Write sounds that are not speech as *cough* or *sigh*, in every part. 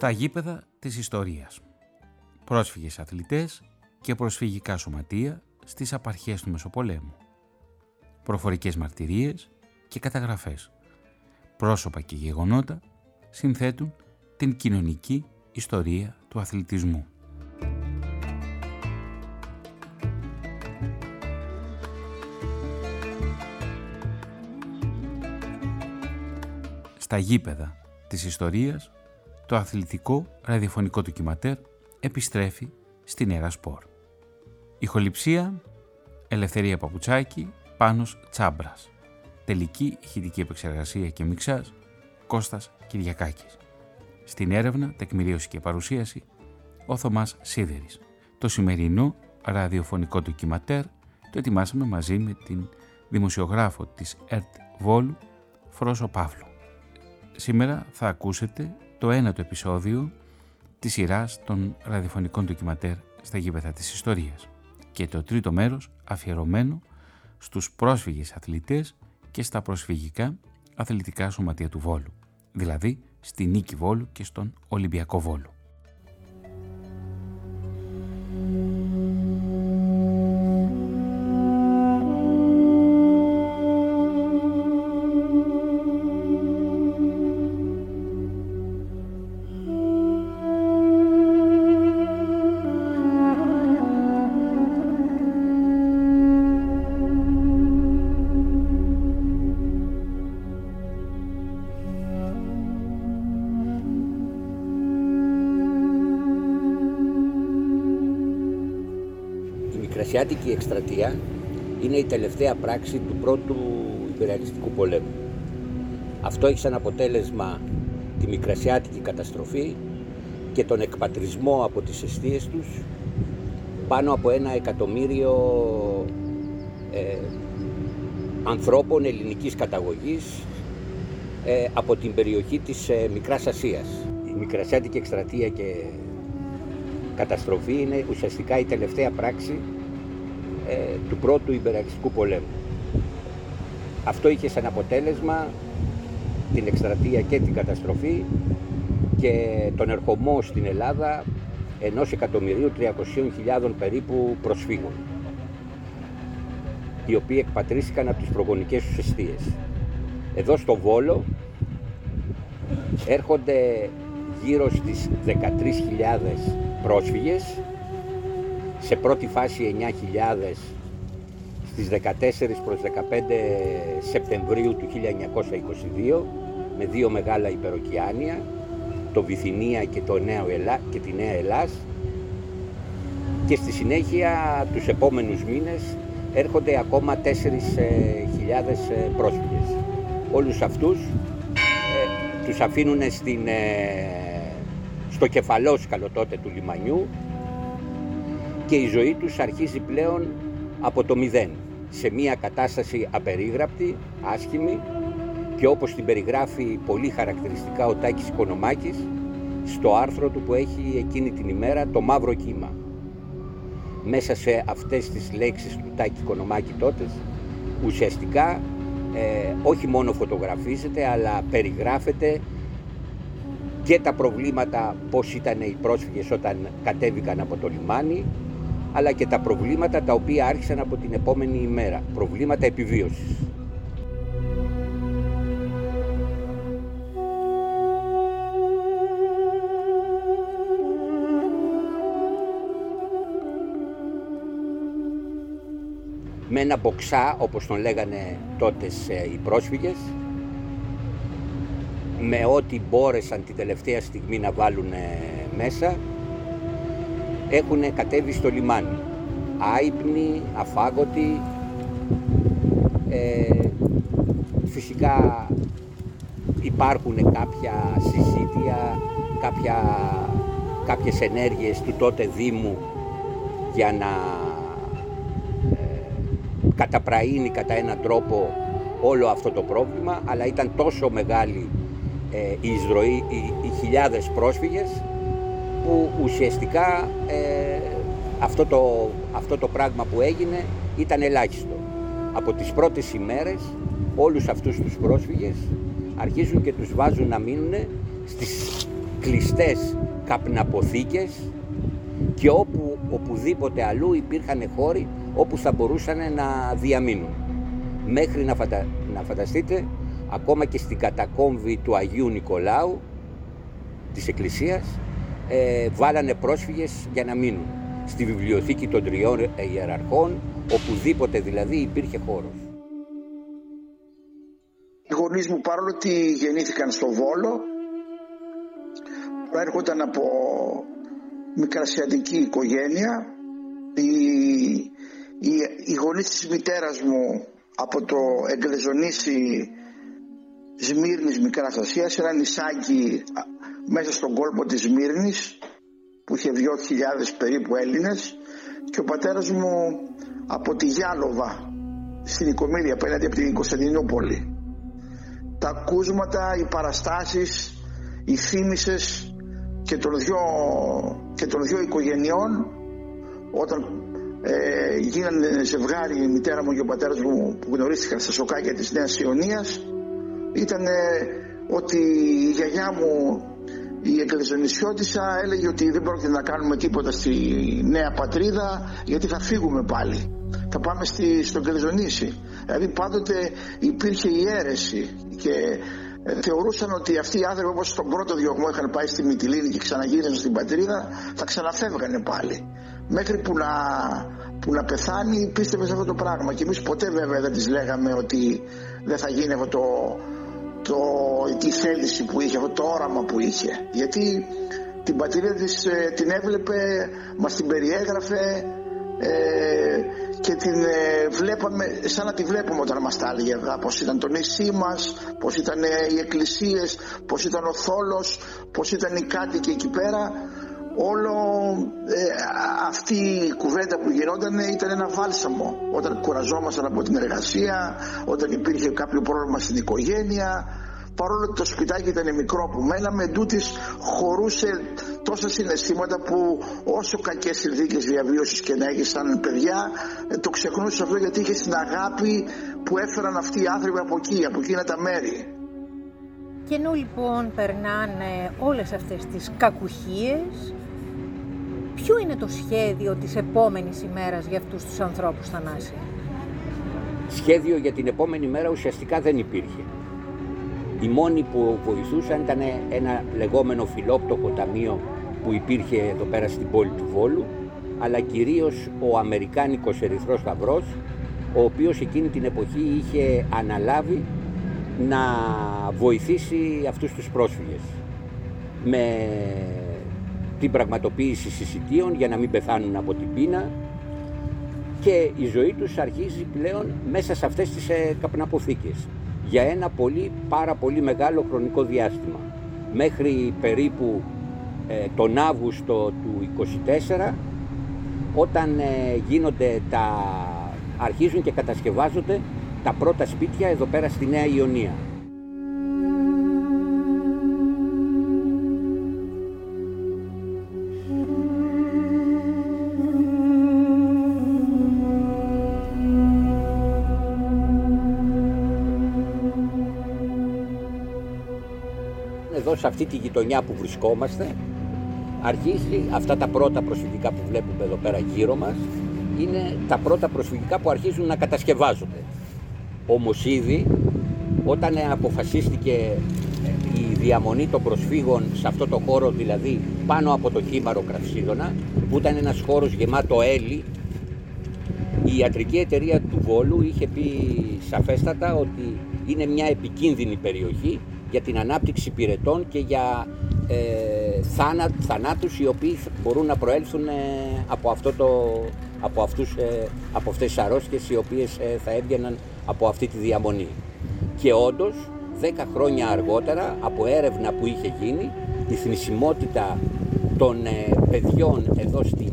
στα γήπεδα της ιστορίας. Πρόσφυγες αθλητές και προσφυγικά σωματεία στις απαρχές του Μεσοπολέμου. Προφορικές μαρτυρίες και καταγραφές. Πρόσωπα και γεγονότα συνθέτουν την κοινωνική ιστορία του αθλητισμού. Στα γήπεδα της ιστορίας το αθλητικό ραδιοφωνικό ντοκιματέρ επιστρέφει στην Νέα Σπορ. Ηχοληψία Ελευθερία Παπουτσάκη, Πάνος Τσάμπρας. Τελική ηχητική επεξεργασία και μιξάζ Κώστας Κυριακάκης. Στην έρευνα, τεκμηρίωση και παρουσίαση ο Θωμάς Σίδερης. Το σημερινό ραδιοφωνικό ντοκιματέρ το ετοιμάσαμε μαζί με την δημοσιογράφο της ΕΡΤ Βόλου, Φρόσο Παύλου. Σήμερα θα ακούσετε το ένατο επεισόδιο της σειράς των ραδιοφωνικών ντοκιματέρ στα γήπεδα της ιστορίας και το τρίτο μέρος αφιερωμένο στους πρόσφυγες αθλητές και στα προσφυγικά αθλητικά σωματεία του Βόλου, δηλαδή στη Νίκη Βόλου και στον Ολυμπιακό Βόλου. Ασιάτικη εκστρατεία είναι η τελευταία πράξη του πρώτου υπεριαλιστικού πολέμου. Αυτό έχει σαν αποτέλεσμα τη μικρασιάτικη καταστροφή και τον εκπατρισμό από τις αιστείες τους πάνω από ένα εκατομμύριο ε, ανθρώπων ελληνικής καταγωγής ε, από την περιοχή της ε, Μικράς Ασίας. Η Μικρασιάτικη εκστρατεία και καταστροφή είναι ουσιαστικά η τελευταία πράξη ε, του πρώτου υπεραξικού πολέμου. Αυτό είχε σαν αποτέλεσμα την εκστρατεία και την καταστροφή και τον ερχομό στην Ελλάδα ενός εκατομμυρίου 300.000 περίπου προσφύγων οι οποίοι εκπατρίστηκαν από τις προγονικές τους αιστείες. Εδώ στο Βόλο έρχονται γύρω στις 13.000 πρόσφυγες σε πρώτη φάση 9.000 στις 14 προς 15 Σεπτεμβρίου του 1922 με δύο μεγάλα υπεροκειάνια, το Βυθινία και, το Νέο Ελλά, και τη Νέα Ελλάς και στη συνέχεια τους επόμενους μήνες έρχονται ακόμα 4.000 ε, πρόσφυγες. Όλους αυτούς ε, τους αφήνουν στην, ε, στο κεφαλόσκαλο τότε του λιμανιού και η ζωή τους αρχίζει πλέον από το μηδέν, σε μια κατάσταση απερίγραπτη, άσχημη και όπως την περιγράφει πολύ χαρακτηριστικά ο Τάκης Οικονομάκης στο άρθρο του που έχει εκείνη την ημέρα το μαύρο κύμα. Μέσα σε αυτές τις λέξεις του Τάκη Οικονομάκη τότε ουσιαστικά ε, όχι μόνο φωτογραφίζεται αλλά περιγράφεται και τα προβλήματα πώς ήταν οι πρόσφυγες όταν κατέβηκαν από το λιμάνι αλλά και τα προβλήματα τα οποία άρχισαν από την επόμενη ημέρα, προβλήματα επιβίωσης. με ένα μποξά, όπως τον λέγανε τότε οι πρόσφυγες, με ό,τι μπόρεσαν την τελευταία στιγμή να βάλουν μέσα, έχουν κατέβει στο λιμάνι. Άϊπνοι, αφάγωτοι, ε, φυσικά υπάρχουν κάποια συζήτια, κάποια, κάποιες ενέργειες του τότε Δήμου για να ε, καταπραίνει κατά έναν τρόπο όλο αυτό το πρόβλημα, αλλά ήταν τόσο μεγάλη ε, η εισρωή, οι, οι χιλιάδες πρόσφυγες που ουσιαστικά ε, αυτό, το, αυτό το πράγμα που έγινε ήταν ελάχιστο. Από τις πρώτες ημέρες όλους αυτούς τους πρόσφυγες αρχίζουν και τους βάζουν να μείνουν στις κλειστές καπναποθήκες και όπου οπουδήποτε αλλού υπήρχαν χώροι όπου θα μπορούσαν να διαμείνουν. Μέχρι να, να φανταστείτε, ακόμα και στην κατακόμβη του Αγίου Νικολάου της Εκκλησίας ε, βάλανε πρόσφυγες για να μείνουν. Στη βιβλιοθήκη των τριών ιεραρχών, οπουδήποτε δηλαδή υπήρχε χώρος. Οι γονείς μου παρόλο ότι γεννήθηκαν στο Βόλο, προέρχονταν από μικρασιατική οικογένεια. Οι, οι, οι γονείς της μητέρας μου από το Εγκλεζονήσι Σμύρνης Μικράς Ασίας, ένα νησάκι μέσα στον κόλπο της Σμύρνης που είχε 2.000 περίπου Έλληνες και ο πατέρας μου από τη Γιάλοβα στην Οικομήρια απέναντι από την Κωνσταντινούπολη. Τα ακούσματα, οι παραστάσεις, οι θύμησες και των δυο, και των δυο οικογενειών όταν ε, γίνανε ζευγάρι η μητέρα μου και ο πατέρας μου που γνωρίστηκαν στα σοκάκια της Νέας Ιωνίας ήταν ότι η γιαγιά μου η Εκκλησιονισιώτησα έλεγε ότι δεν πρόκειται να κάνουμε τίποτα στη νέα πατρίδα γιατί θα φύγουμε πάλι. Θα πάμε στη, στο Εκκλησιονίσι. Δηλαδή πάντοτε υπήρχε η αίρεση και ε, θεωρούσαν ότι αυτοί οι άνθρωποι όπως στον πρώτο διωγμό είχαν πάει στη Μυτιλίνη και ξαναγύρισαν στην πατρίδα θα ξαναφεύγανε πάλι. Μέχρι που να, που να πεθάνει πίστευε σε αυτό το πράγμα και εμείς ποτέ βέβαια δεν τις λέγαμε ότι δεν θα γίνει αυτό το, το, τη θέληση που είχε, αυτό το όραμα που είχε. Γιατί την πατρίδα της ε, την έβλεπε, μας την περιέγραφε ε, και την ε, βλέπαμε σαν να τη βλέπουμε όταν μας τα έλεγε πως ήταν το νησί μας, πως ήταν οι εκκλησίες, πως ήταν ο θόλος, πως ήταν οι κάτοικοι εκεί πέρα όλο ε, αυτή η κουβέντα που γινόταν ήταν ένα βάλσαμο όταν κουραζόμασταν από την εργασία όταν υπήρχε κάποιο πρόβλημα στην οικογένεια παρόλο ότι το σπιτάκι ήταν μικρό που μέναμε εντούτοις χωρούσε τόσα συναισθήματα που όσο κακές συνθήκες διαβίωσης και να έχεις σαν παιδιά ε, το ξεχνούσες αυτό γιατί είχες την αγάπη που έφεραν αυτοί οι άνθρωποι από εκεί, από εκείνα τα μέρη. Και ενώ λοιπόν περνάνε όλες αυτές τις κακουχίες, ποιο είναι το σχέδιο της επόμενης ημέρας για αυτούς τους ανθρώπους, Θανάση; Σχέδιο για την επόμενη μέρα ουσιαστικά δεν υπήρχε. Οι μόνοι που βοηθούσαν ήταν ένα λεγόμενο φιλόπτωχο ταμείο που υπήρχε εδώ πέρα στην πόλη του Βόλου, αλλά κυρίως ο Αμερικάνικος Ερυθρός Σταυρός, ο οποίος εκείνη την εποχή είχε αναλάβει να βοηθήσει αυτούς τους πρόσφυγες με την πραγματοποίηση συσιτίων για να μην πεθάνουν από την πείνα και η ζωή τους αρχίζει πλέον μέσα σε αυτές τις ε, καπναποθήκες για ένα πολύ πάρα πολύ μεγάλο χρονικό διάστημα μέχρι περίπου ε, τον Αύγουστο του 24 όταν ε, γίνονται τα, αρχίζουν και κατασκευάζονται τα πρώτα σπίτια εδώ πέρα στη Νέα Ιωνία. Σε αυτή τη γειτονιά που βρισκόμαστε αρχίζει αυτά τα πρώτα προσφυγικά που βλέπουμε εδώ πέρα γύρω μας είναι τα πρώτα προσφυγικά που αρχίζουν να κατασκευάζονται. Όμως ήδη όταν αποφασίστηκε η διαμονή των προσφύγων σε αυτό το χώρο, δηλαδή πάνω από το χήμαρο Κραυσίδωνα, που ήταν ένας χώρος γεμάτο έλλη, η ιατρική εταιρεία του Βόλου είχε πει σαφέστατα ότι είναι μια επικίνδυνη περιοχή για την ανάπτυξη πυρετών και για ε, θάνα, θανάτους οι οποίοι μπορούν να προέλθουν ε, από, αυτό το, από, αυτούς, ε, από αυτές τις αρρώστιες οι οποίες ε, θα έβγαιναν από αυτή τη διαμονή. Και όντως, 10 χρόνια αργότερα, από έρευνα που είχε γίνει, η θνησιμότητα των ε, παιδιών εδώ στην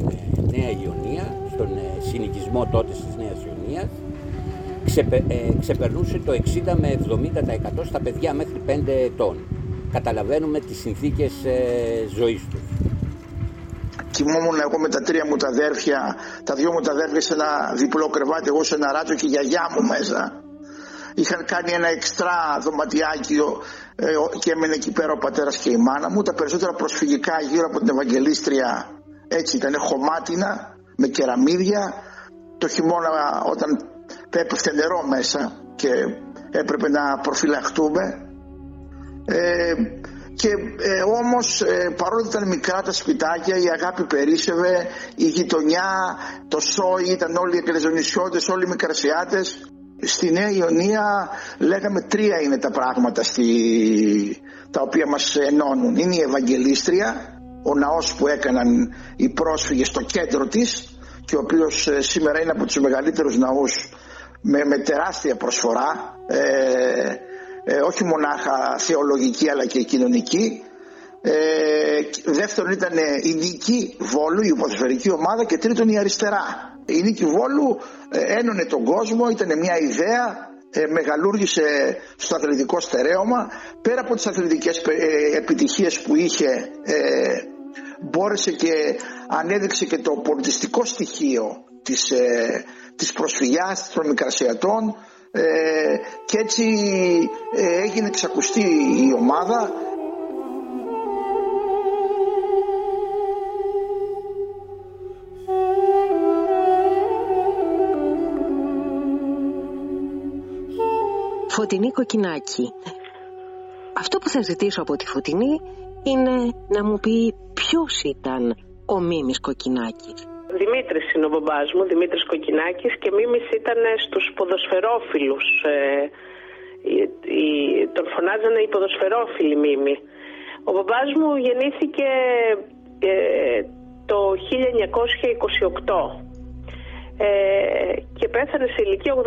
Νέα Ιωνία, στον συνοικισμό τότε της Νέας Ιωνίας, ξεπερνούσε το 60 με 70% στα παιδιά μέχρι 5 ετών. Καταλαβαίνουμε τις συνθήκες ζωής τους κοιμόμουν εγώ με τα τρία μου τα αδέρφια, τα δυο μου τα αδέρφια σε ένα διπλό κρεβάτι, εγώ σε ένα ράτσο και η γιαγιά μου μέσα. είχαν κάνει ένα εξτρά δωματιάκιο ε, και έμενε εκεί πέρα ο πατέρας και η μάνα μου. Τα περισσότερα προσφυγικά γύρω από την Ευαγγελίστρια έτσι ήταν χωμάτινα με κεραμίδια. Το χειμώνα όταν έπεφτε νερό μέσα και έπρεπε να προφυλαχτούμε. Ε, και ε, όμως ε, παρόλο που ήταν μικρά τα σπιτάκια η αγάπη περίσευε η γειτονιά, το σόι ήταν όλοι οι εκκλεζονισιώτες, όλοι οι μικρασιάτες στη Νέα Ιωνία λέγαμε τρία είναι τα πράγματα στη, τα οποία μας ενώνουν είναι η Ευαγγελίστρια ο ναός που έκαναν οι πρόσφυγες στο κέντρο της και ο οποίος ε, σήμερα είναι από τους μεγαλύτερους ναούς με, με τεράστια προσφορά ε, ε, όχι μονάχα θεολογική αλλά και κοινωνική. Ε, δεύτερον ήταν η Νίκη Βόλου η ποδοσφαιρική ομάδα και τρίτον η αριστερά. Η Νίκη Βόλου ε, ένωνε τον κόσμο ήταν μια ιδέα ε, μεγαλούργησε στο αθλητικό στερέωμα. Πέρα από τις αθλητικές ε, επιτυχίες που είχε μπόρεσε και ανέδειξε και το πολιτιστικό στοιχείο της, ε, της προσφυγιάς των μικρασιατών ε, και έτσι ε, έγινε ξακουστή η ομάδα Φωτεινή Κοκκινάκη. Αυτό που θα ζητήσω από τη Φωτεινή είναι να μου πει ποιος ήταν ο Μίμης Κοκκινάκης. Δημήτρης είναι ο μπαμπάς μου, Δημήτρης Κοκκινάκης και Μίμης ήταν στους ποδοσφαιρόφιλους. Ε, τον φωνάζανε οι ποδοσφαιρόφιλοι Μίμη. Ο μπαμπάς μου γεννήθηκε ε, το 1928 ε, και πέθανε σε ηλικία 84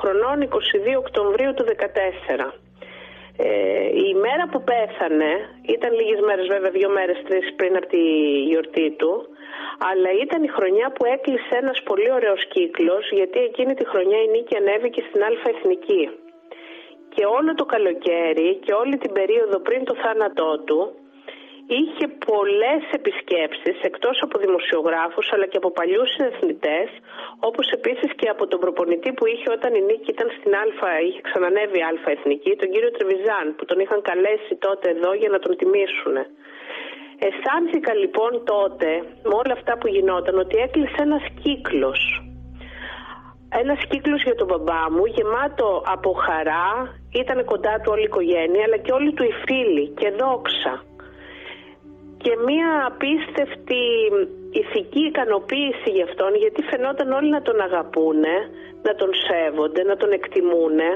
χρονών 22 Οκτωβρίου του 2014. Ε, η μέρα που πέθανε, ήταν λίγες μέρες βέβαια, δύο μέρες, τρεις πριν από τη γιορτή του, αλλά ήταν η χρονιά που έκλεισε ένας πολύ ωραίος κύκλος, γιατί εκείνη τη χρονιά η Νίκη ανέβηκε στην Αλφα Εθνική. Και όλο το καλοκαίρι και όλη την περίοδο πριν το θάνατό του, είχε πολλές επισκέψεις εκτός από δημοσιογράφους αλλά και από παλιούς συνεθνητές όπως επίσης και από τον προπονητή που είχε όταν η Νίκη ήταν στην Α, είχε ξανανέβει Α Εθνική, τον κύριο Τρεβιζάν που τον είχαν καλέσει τότε εδώ για να τον τιμήσουν. Αισθάνθηκα λοιπόν τότε με όλα αυτά που γινόταν ότι έκλεισε ένας κύκλος. Ένας κύκλος για τον μπαμπά μου γεμάτο από χαρά, ήταν κοντά του όλη η οικογένεια αλλά και όλοι του οι φίλοι και δόξα και μία απίστευτη ηθική ικανοποίηση γι' αυτόν γιατί φαινόταν όλοι να τον αγαπούνε, να τον σέβονται, να τον εκτιμούνε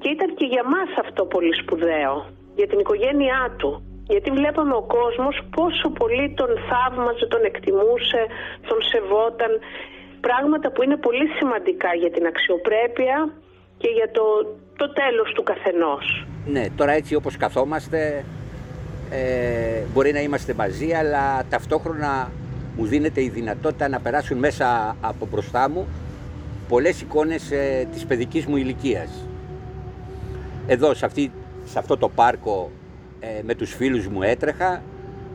και ήταν και για μας αυτό πολύ σπουδαίο, για την οικογένειά του. Γιατί βλέπαμε ο κόσμος πόσο πολύ τον θαύμαζε, τον εκτιμούσε, τον σεβόταν. Πράγματα που είναι πολύ σημαντικά για την αξιοπρέπεια και για το, το τέλος του καθενός. Ναι, τώρα έτσι όπως καθόμαστε ε, μπορεί να είμαστε μαζί, αλλά ταυτόχρονα μου δίνεται η δυνατότητα να περάσουν μέσα από μπροστά μου πολλές εικόνες ε, της παιδικής μου ηλικίας. Εδώ, σε, αυτή, σε αυτό το πάρκο, ε, με τους φίλους μου έτρεχα,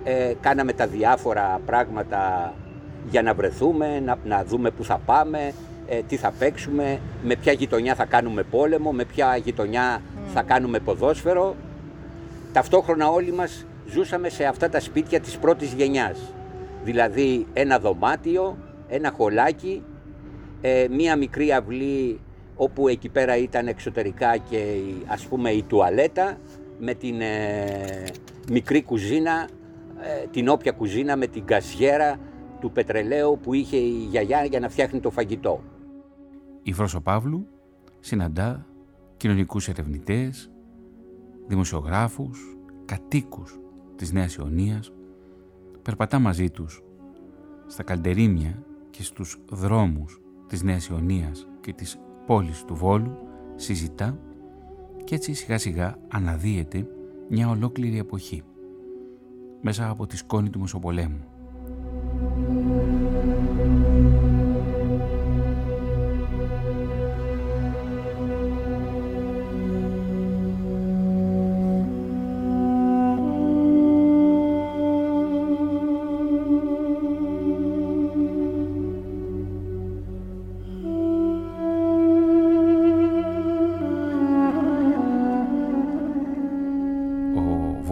ε, κάναμε τα διάφορα πράγματα για να βρεθούμε, να, να δούμε πού θα πάμε, ε, τι θα παίξουμε, με ποια γειτονιά θα κάνουμε πόλεμο, με ποια γειτονιά θα κάνουμε ποδόσφαιρο. Ταυτόχρονα όλοι μας ζούσαμε σε αυτά τα σπίτια της πρώτης γενιάς. Δηλαδή ένα δωμάτιο, ένα χολάκι, ε, μία μικρή αυλή όπου εκεί πέρα ήταν εξωτερικά και ας πούμε η τουαλέτα με την ε, μικρή κουζίνα, ε, την όποια κουζίνα με την κασιέρα του πετρελαίου που είχε η γιαγιά για να φτιάχνει το φαγητό. Η Φρόσο Παύλου συναντά κοινωνικούς ερευνητές, δημοσιογράφους, κατοίκους της Νέας Ιωνίας, περπατά μαζί τους στα καλντερίμια και στους δρόμους της Νέας Ιωνίας και της πόλης του Βόλου, συζητά και έτσι σιγά σιγά αναδύεται μια ολόκληρη εποχή μέσα από τη σκόνη του Μεσοπολέμου.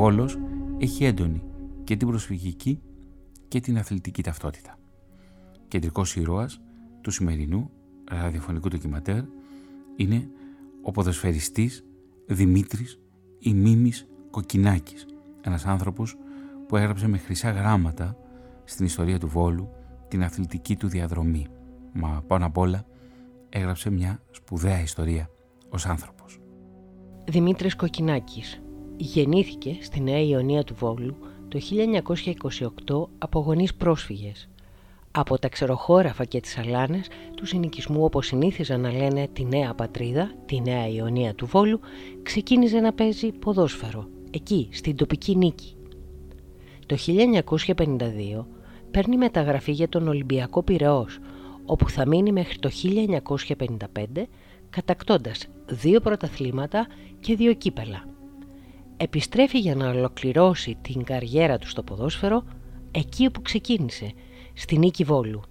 Βόλος έχει έντονη και την προσφυγική και την αθλητική ταυτότητα. Κεντρικός ήρωας του σημερινού ραδιοφωνικού ντοκιματέρ είναι ο ποδοσφαιριστής Δημήτρης Ημίμης Κοκκινάκης, ένας άνθρωπος που έγραψε με χρυσά γράμματα στην ιστορία του Βόλου την αθλητική του διαδρομή, μα πάνω απ' όλα έγραψε μια σπουδαία ιστορία ως άνθρωπος. Δημήτρης Κοκκινάκης γεννήθηκε στη Νέα Ιωνία του Βόλου το 1928 από γονείς πρόσφυγες. Από τα ξεροχώραφα και τις αλάνες τους συνοικισμού όπως συνήθιζαν να λένε τη νέα πατρίδα, τη Νέα Ιωνία του Βόλου, ξεκίνησε να παίζει ποδόσφαιρο, εκεί στην τοπική νίκη. Το 1952 παίρνει μεταγραφή για τον Ολυμπιακό Πυραιός, όπου θα μείνει μέχρι το 1955 κατακτώντας δύο πρωταθλήματα και δύο κύπελα. Επιστρέφει για να ολοκληρώσει την καριέρα του στο ποδόσφαιρο εκεί όπου ξεκίνησε, στη Νίκη Βόλου.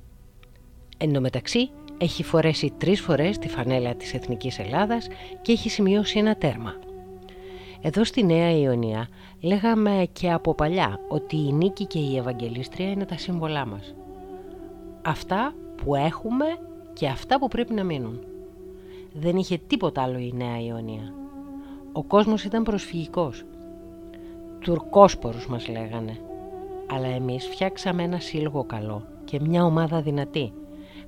Εν τω μεταξύ έχει φορέσει τρεις φορές τη φανέλα της Εθνικής Ελλάδας και έχει σημειώσει ένα τέρμα. Εδώ στη Νέα Ιωνία λέγαμε και από παλιά ότι η Νίκη και η Ευαγγελίστρια είναι τα σύμβολά μας. Αυτά που έχουμε και αυτά που πρέπει να μείνουν. Δεν είχε τίποτα άλλο η Νέα Ιωνία. Ο κόσμος ήταν προσφυγικός. Τουρκόσπορους μας λέγανε. Αλλά εμείς φτιάξαμε ένα σύλλογο καλό και μια ομάδα δυνατή,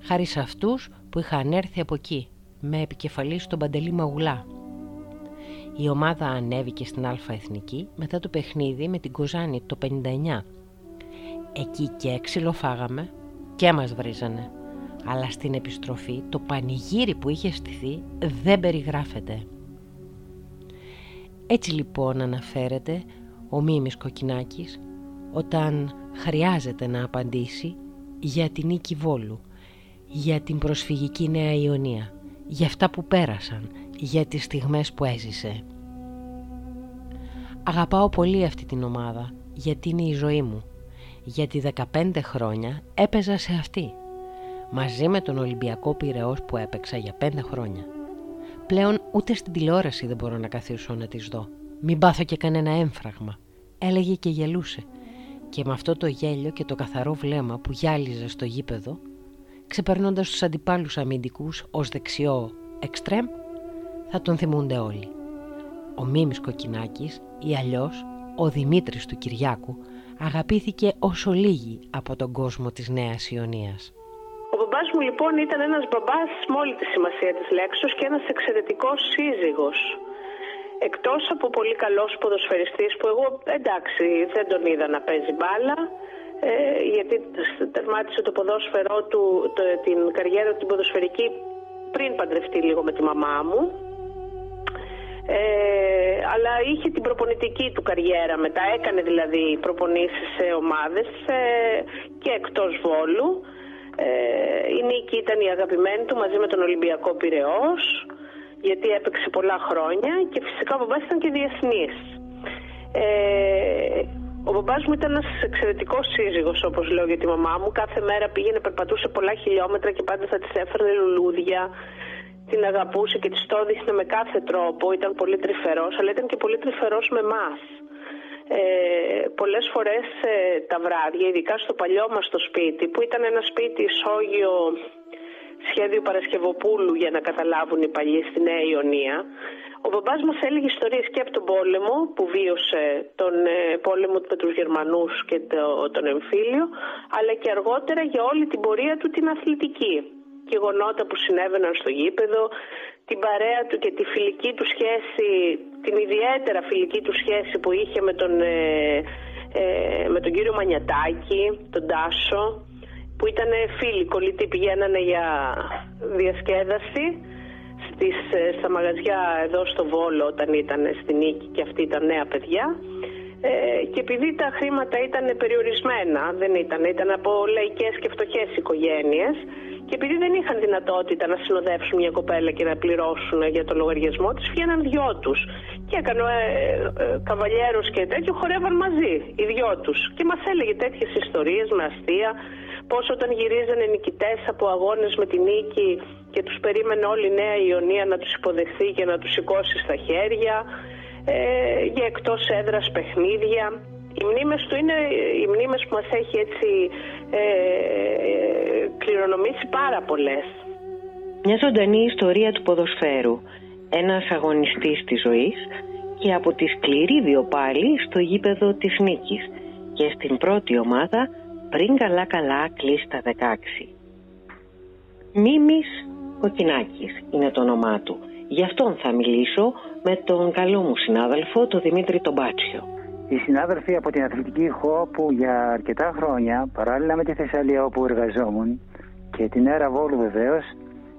χάρη σε αυτούς που είχαν έρθει από εκεί, με επικεφαλής στον Παντελή Μαγουλά. Η ομάδα ανέβηκε στην Αλφα Εθνική μετά το παιχνίδι με την Κοζάνη το 59. Εκεί και έξυλο φάγαμε και μας βρίζανε. Αλλά στην επιστροφή το πανηγύρι που είχε στηθεί δεν περιγράφεται. Έτσι λοιπόν αναφέρεται ο Μίμης Κοκκινάκης όταν χρειάζεται να απαντήσει για την νίκη Βόλου, για την προσφυγική Νέα Ιωνία, για αυτά που πέρασαν, για τις στιγμές που έζησε. Αγαπάω πολύ αυτή την ομάδα γιατί είναι η ζωή μου. Γιατί 15 χρόνια έπαιζα σε αυτή. Μαζί με τον Ολυμπιακό Πυραιός που έπαιξα για 5 χρόνια. Πλέον ούτε στην τηλεόραση δεν μπορώ να καθίσω να τις δω. Μην πάθω και κανένα έμφραγμα. Έλεγε και γελούσε. Και με αυτό το γέλιο και το καθαρό βλέμμα που γυάλιζε στο γήπεδο, ξεπερνώντας τους αντιπάλους αμυντικούς ως δεξιό εξτρέμ, θα τον θυμούνται όλοι. Ο Μίμης Κοκκινάκης ή αλλιώς ο Δημήτρης του Κυριάκου αγαπήθηκε όσο λίγοι από τον κόσμο της Νέας Ιωνίας. Ο μπαμπάς μου λοιπόν ήταν ένας μπαμπάς με όλη τη σημασία της λέξης και ένας εξαιρετικός σύζυγος. Εκτός από πολύ καλός ποδοσφαιριστής που εγώ εντάξει δεν τον είδα να παίζει μπάλα ε, γιατί τερμάτισε το ποδόσφαιρό του, το, την καριέρα του την ποδοσφαιρική πριν παντρευτεί λίγο με τη μαμά μου ε, αλλά είχε την προπονητική του καριέρα μετά, έκανε δηλαδή προπονήσεις σε ομάδες ε, και εκτός Βόλου. Ε, η Νίκη ήταν η αγαπημένη του μαζί με τον Ολυμπιακό Πυραιός, γιατί έπαιξε πολλά χρόνια και φυσικά ο μπαμπάς ήταν και διεθνής. Ε, ο μπαμπάς μου ήταν ένας εξαιρετικός σύζυγος όπως λέω για τη μαμά μου. Κάθε μέρα πήγαινε, περπατούσε πολλά χιλιόμετρα και πάντα θα της έφερνε λουλούδια την αγαπούσε και της το με κάθε τρόπο, ήταν πολύ τρυφερός, αλλά ήταν και πολύ τρυφερός με μας. Ε, πολλές φορές ε, τα βράδια, ειδικά στο παλιό μας το σπίτι, που ήταν ένα σπίτι ισόγειο σχέδιο Παρασκευοπούλου για να καταλάβουν οι παλιοί στη Νέα Ιωνία, ο μπαμπάς μας έλεγε ιστορίες και από τον πόλεμο που βίωσε τον ε, πόλεμο με τους Γερμανούς και το, τον εμφύλιο, αλλά και αργότερα για όλη την πορεία του την αθλητική γεγονότα που συνέβαιναν στο γήπεδο, την παρέα του και τη φιλική του σχέση, την ιδιαίτερα φιλική του σχέση που είχε με τον, ε, ε, με τον κύριο Μανιατάκη, τον Τάσο, που ήταν φίλοι, κολλητοί, πηγαίνανε για διασκέδαση στις, ε, στα μαγαζιά εδώ στο Βόλο όταν ήταν στη Νίκη και αυτοί ήταν νέα παιδιά. Ε, και επειδή τα χρήματα ήταν περιορισμένα, δεν ήταν, ήταν από λαϊκές και φτωχές οικογένειες, και επειδή δεν είχαν δυνατότητα να συνοδεύσουν μια κοπέλα και να πληρώσουν για το λογαριασμό της, βγαίναν δυο τους. Και έκανε ε, ε, καβαλιέρους και τέτοιο, χορεύαν μαζί οι δυο τους. Και μας έλεγε τέτοιες ιστορίες με αστεία, πώς όταν γυρίζανε νικητές από αγώνες με την νίκη και τους περίμενε όλη η Νέα Ιωνία να τους υποδεχθεί και να τους σηκώσει στα χέρια. ε, για εκτός έδρας παιχνίδια. Οι μνήμες του είναι οι μνήμες που μας έχει έτσι ε, κληρονομήσει πάρα πολλές. Μια ζωντανή ιστορία του ποδοσφαίρου. Ένας αγωνιστής της ζωής και από τη σκληρή πάλι στο γήπεδο της νίκης και στην πρώτη ομάδα πριν καλά καλά κλείσει τα 16. Μίμης Κοκκινάκης είναι το όνομά του. Γι' αυτόν θα μιλήσω με τον καλό μου συνάδελφο, τον Δημήτρη Τομπάτσιο. Οι συνάδελφοι από την Αθλητική ΧΟ που για αρκετά χρόνια, παράλληλα με τη Θεσσαλία όπου εργαζόμουν και την Έρα Βόλου βεβαίως,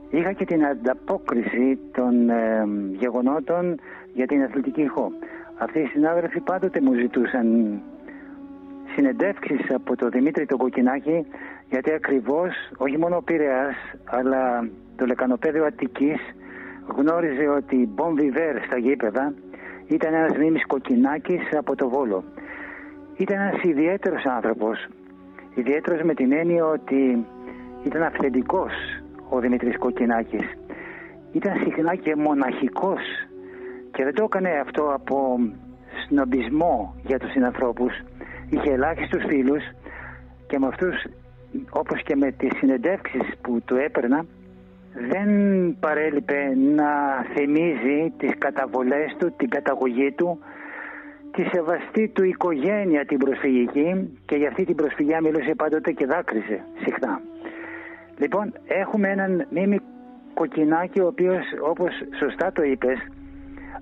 είχα και την ανταπόκριση των ε, γεγονότων για την Αθλητική ΧΟ. Αυτοί οι συνάδελφοι πάντοτε μου ζητούσαν συνεντεύξεις από τον Δημήτρη τον Κοκκινάκη γιατί ακριβώς όχι μόνο ο Πειραιάς αλλά το λεκανοπέδιο Αττικής γνώριζε ότι η Bon στα γήπεδα ήταν ένας μίμης Κοκκινάκης από το Βόλο. Ήταν ένας ιδιαίτερος άνθρωπος, ιδιαίτερος με την έννοια ότι ήταν αυθεντικός ο Δημήτρης Κοκκινάκης. Ήταν συχνά και μοναχικός και δεν το έκανε αυτό από σνομπισμό για τους συνανθρώπους. Είχε ελάχιστους φίλους και με αυτούς όπως και με τις συνεντεύξεις που του έπαιρνα δεν παρέλειπε να θυμίζει τις καταβολές του, την καταγωγή του, τη σεβαστή του οικογένεια την προσφυγική και για αυτή την προσφυγιά μιλούσε πάντοτε και δάκρυσε συχνά. Λοιπόν, έχουμε έναν μίμη κοκκινάκι ο οποίος όπως σωστά το είπες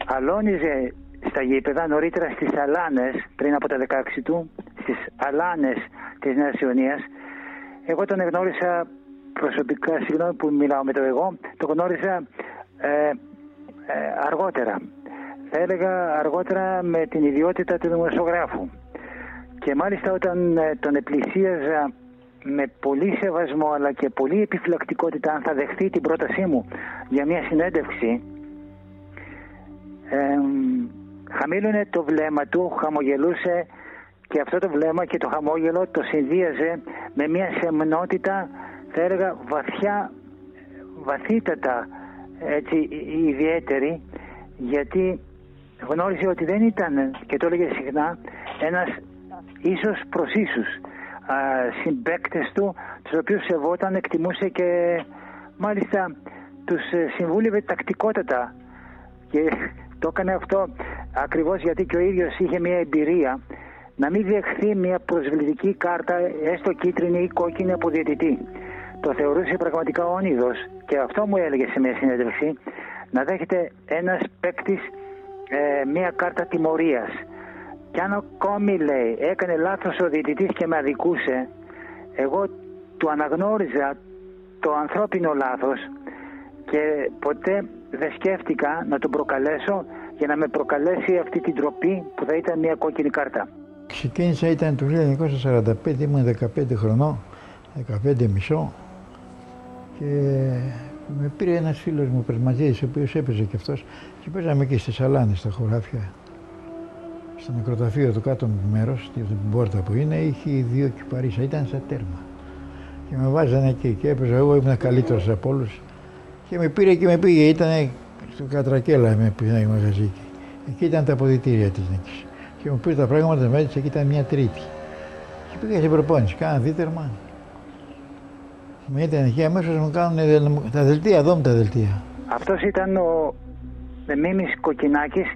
αλώνιζε στα γήπεδα νωρίτερα στις Αλάνες πριν από τα 16 του στις Αλάνες της Νέας Ιωνίας εγώ τον εγνώρισα προσωπικά, συγγνώμη που μιλάω με το εγώ, το γνώρισα ε, ε, αργότερα. Θα έλεγα αργότερα με την ιδιότητα του δημοσιογράφου. Και μάλιστα όταν ε, τον επλησίαζα με πολύ σεβασμό αλλά και πολύ επιφυλακτικότητα αν θα δεχθεί την πρότασή μου για μια συνέντευξη ε, χαμήλωνε το βλέμμα του, χαμογελούσε και αυτό το βλέμμα και το χαμόγελο το συνδύαζε με μια σεμνότητα θα έλεγα βαθιά, βαθύτατα έτσι ιδιαίτερη γιατί γνώριζε ότι δεν ήταν και το έλεγε συχνά ένας ίσως προς ίσους συμπέκτες του τους οποίους σεβόταν, εκτιμούσε και μάλιστα τους ε, συμβούλευε τακτικότατα. Και *laughs* το έκανε αυτό ακριβώς γιατί και ο ίδιος είχε μια εμπειρία να μην δεχθεί μια προσβλητική κάρτα έστω κίτρινη ή κόκκινη από διαιτητή το θεωρούσε πραγματικά όνειδος. Και αυτό μου έλεγε σε μια συνέντευξη να δέχεται ένας παίκτης ε, μια κάρτα τιμωρίας. Και αν ακόμη λέει έκανε λάθος ο διαιτητής και με αδικούσε εγώ του αναγνώριζα το ανθρώπινο λάθος και ποτέ δεν σκέφτηκα να τον προκαλέσω για να με προκαλέσει αυτή την τροπή που θα ήταν μια κόκκινη κάρτα. Ξεκίνησα ήταν το 1945, ήμουν 15 χρονών, 15 μισό και με πήρε ένας φίλος μου Περμαζίδη, ο οποίος έπαιζε και αυτός και παίζαμε εκεί στι Αλάνε, στα χωράφια. Στο νεκροταφείο του κάτω μέρος, στην πόρτα που είναι, είχε δύο κυπαρίσα, ήταν σαν τέρμα. Και με βάζανε εκεί και έπαιζα. Εγώ ήμουν καλύτερος από όλους. Και με πήρε και με πήγε. Ήταν στο Κατρακέλα με πήγε μαγαζί. Εκεί ήταν τα αποδητήρια της νίκης. Και μου πήρε τα πράγματα μέσα, εκεί ήταν μια τρίτη. Και πήγα σε προπόνηση, κάνα δίτερμα. Με ήταν εκεί αμέσω μου κάνουν τα δελτία, εδώ τα δελτία. Αυτός ήταν ο Μίμη Κοκκινάκης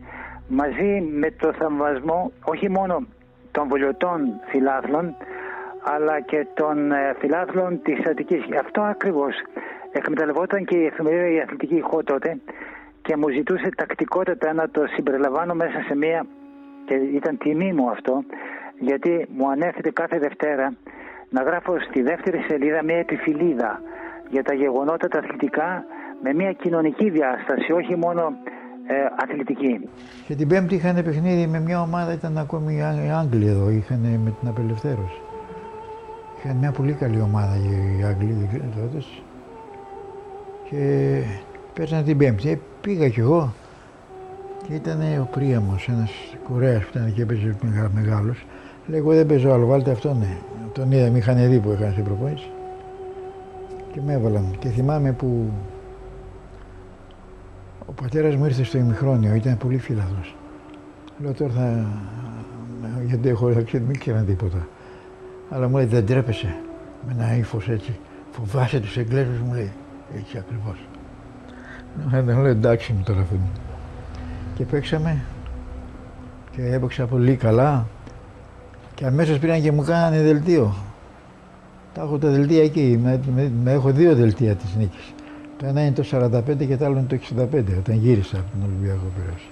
μαζί με το θαυμασμό όχι μόνο των βολιωτών φιλάθλων αλλά και των ε, φιλάθλων της Αττικής. Αυτό ακριβώς εκμεταλλευόταν και η εφημερίδα η Αθλητική Ηχό τότε και μου ζητούσε τακτικότητα να το συμπεριλαμβάνω μέσα σε μία και ήταν τιμή μου αυτό γιατί μου ανέφερε κάθε Δευτέρα να γράφω στη δεύτερη σελίδα μια επιφυλίδα για τα γεγονότα τα αθλητικά με μια κοινωνική διάσταση, όχι μόνο ε, αθλητική. Και την Πέμπτη είχαν παιχνίδι με μια ομάδα, ήταν ακόμη οι Άγγλοι εδώ, είχαν με την απελευθέρωση. Είχαν μια πολύ καλή ομάδα οι Άγγλοι τότε. Και παίζανε την Πέμπτη. Ε, πήγα κι εγώ και ήταν ο Πρίαμος, ένας Κορέας που ήταν και έπαιζε μεγάλος. Λέει, εγώ δεν παίζω άλλο, βάλτε αυτό, ναι. Τον είδα, με είχαν δει που είχαν στην προπόνηση. Και με έβαλαν. Και θυμάμαι που ο πατέρας μου ήρθε στο ημιχρόνιο, ήταν πολύ φίλαθλος. Λέω τώρα θα... γιατί έχω ταξίδι, μην ξέραν τίποτα. Αλλά μου λέει δεν τρέπεσαι με ένα ύφος έτσι. Φοβάσαι τους Εγγλέζους, μου λέει. Έτσι ακριβώς. Δεν λέω εντάξει μου τώρα αυτό. Και παίξαμε και έπαιξα πολύ καλά και αμέσως πήραν και μου κάνανε δελτίο. Τα έχω τα δελτία εκεί, με, με, με έχω δύο δελτία της νίκης. Το ένα είναι το 45 και το άλλο είναι το 65, όταν γύρισα από τον Ολυμπιακό Πυρός.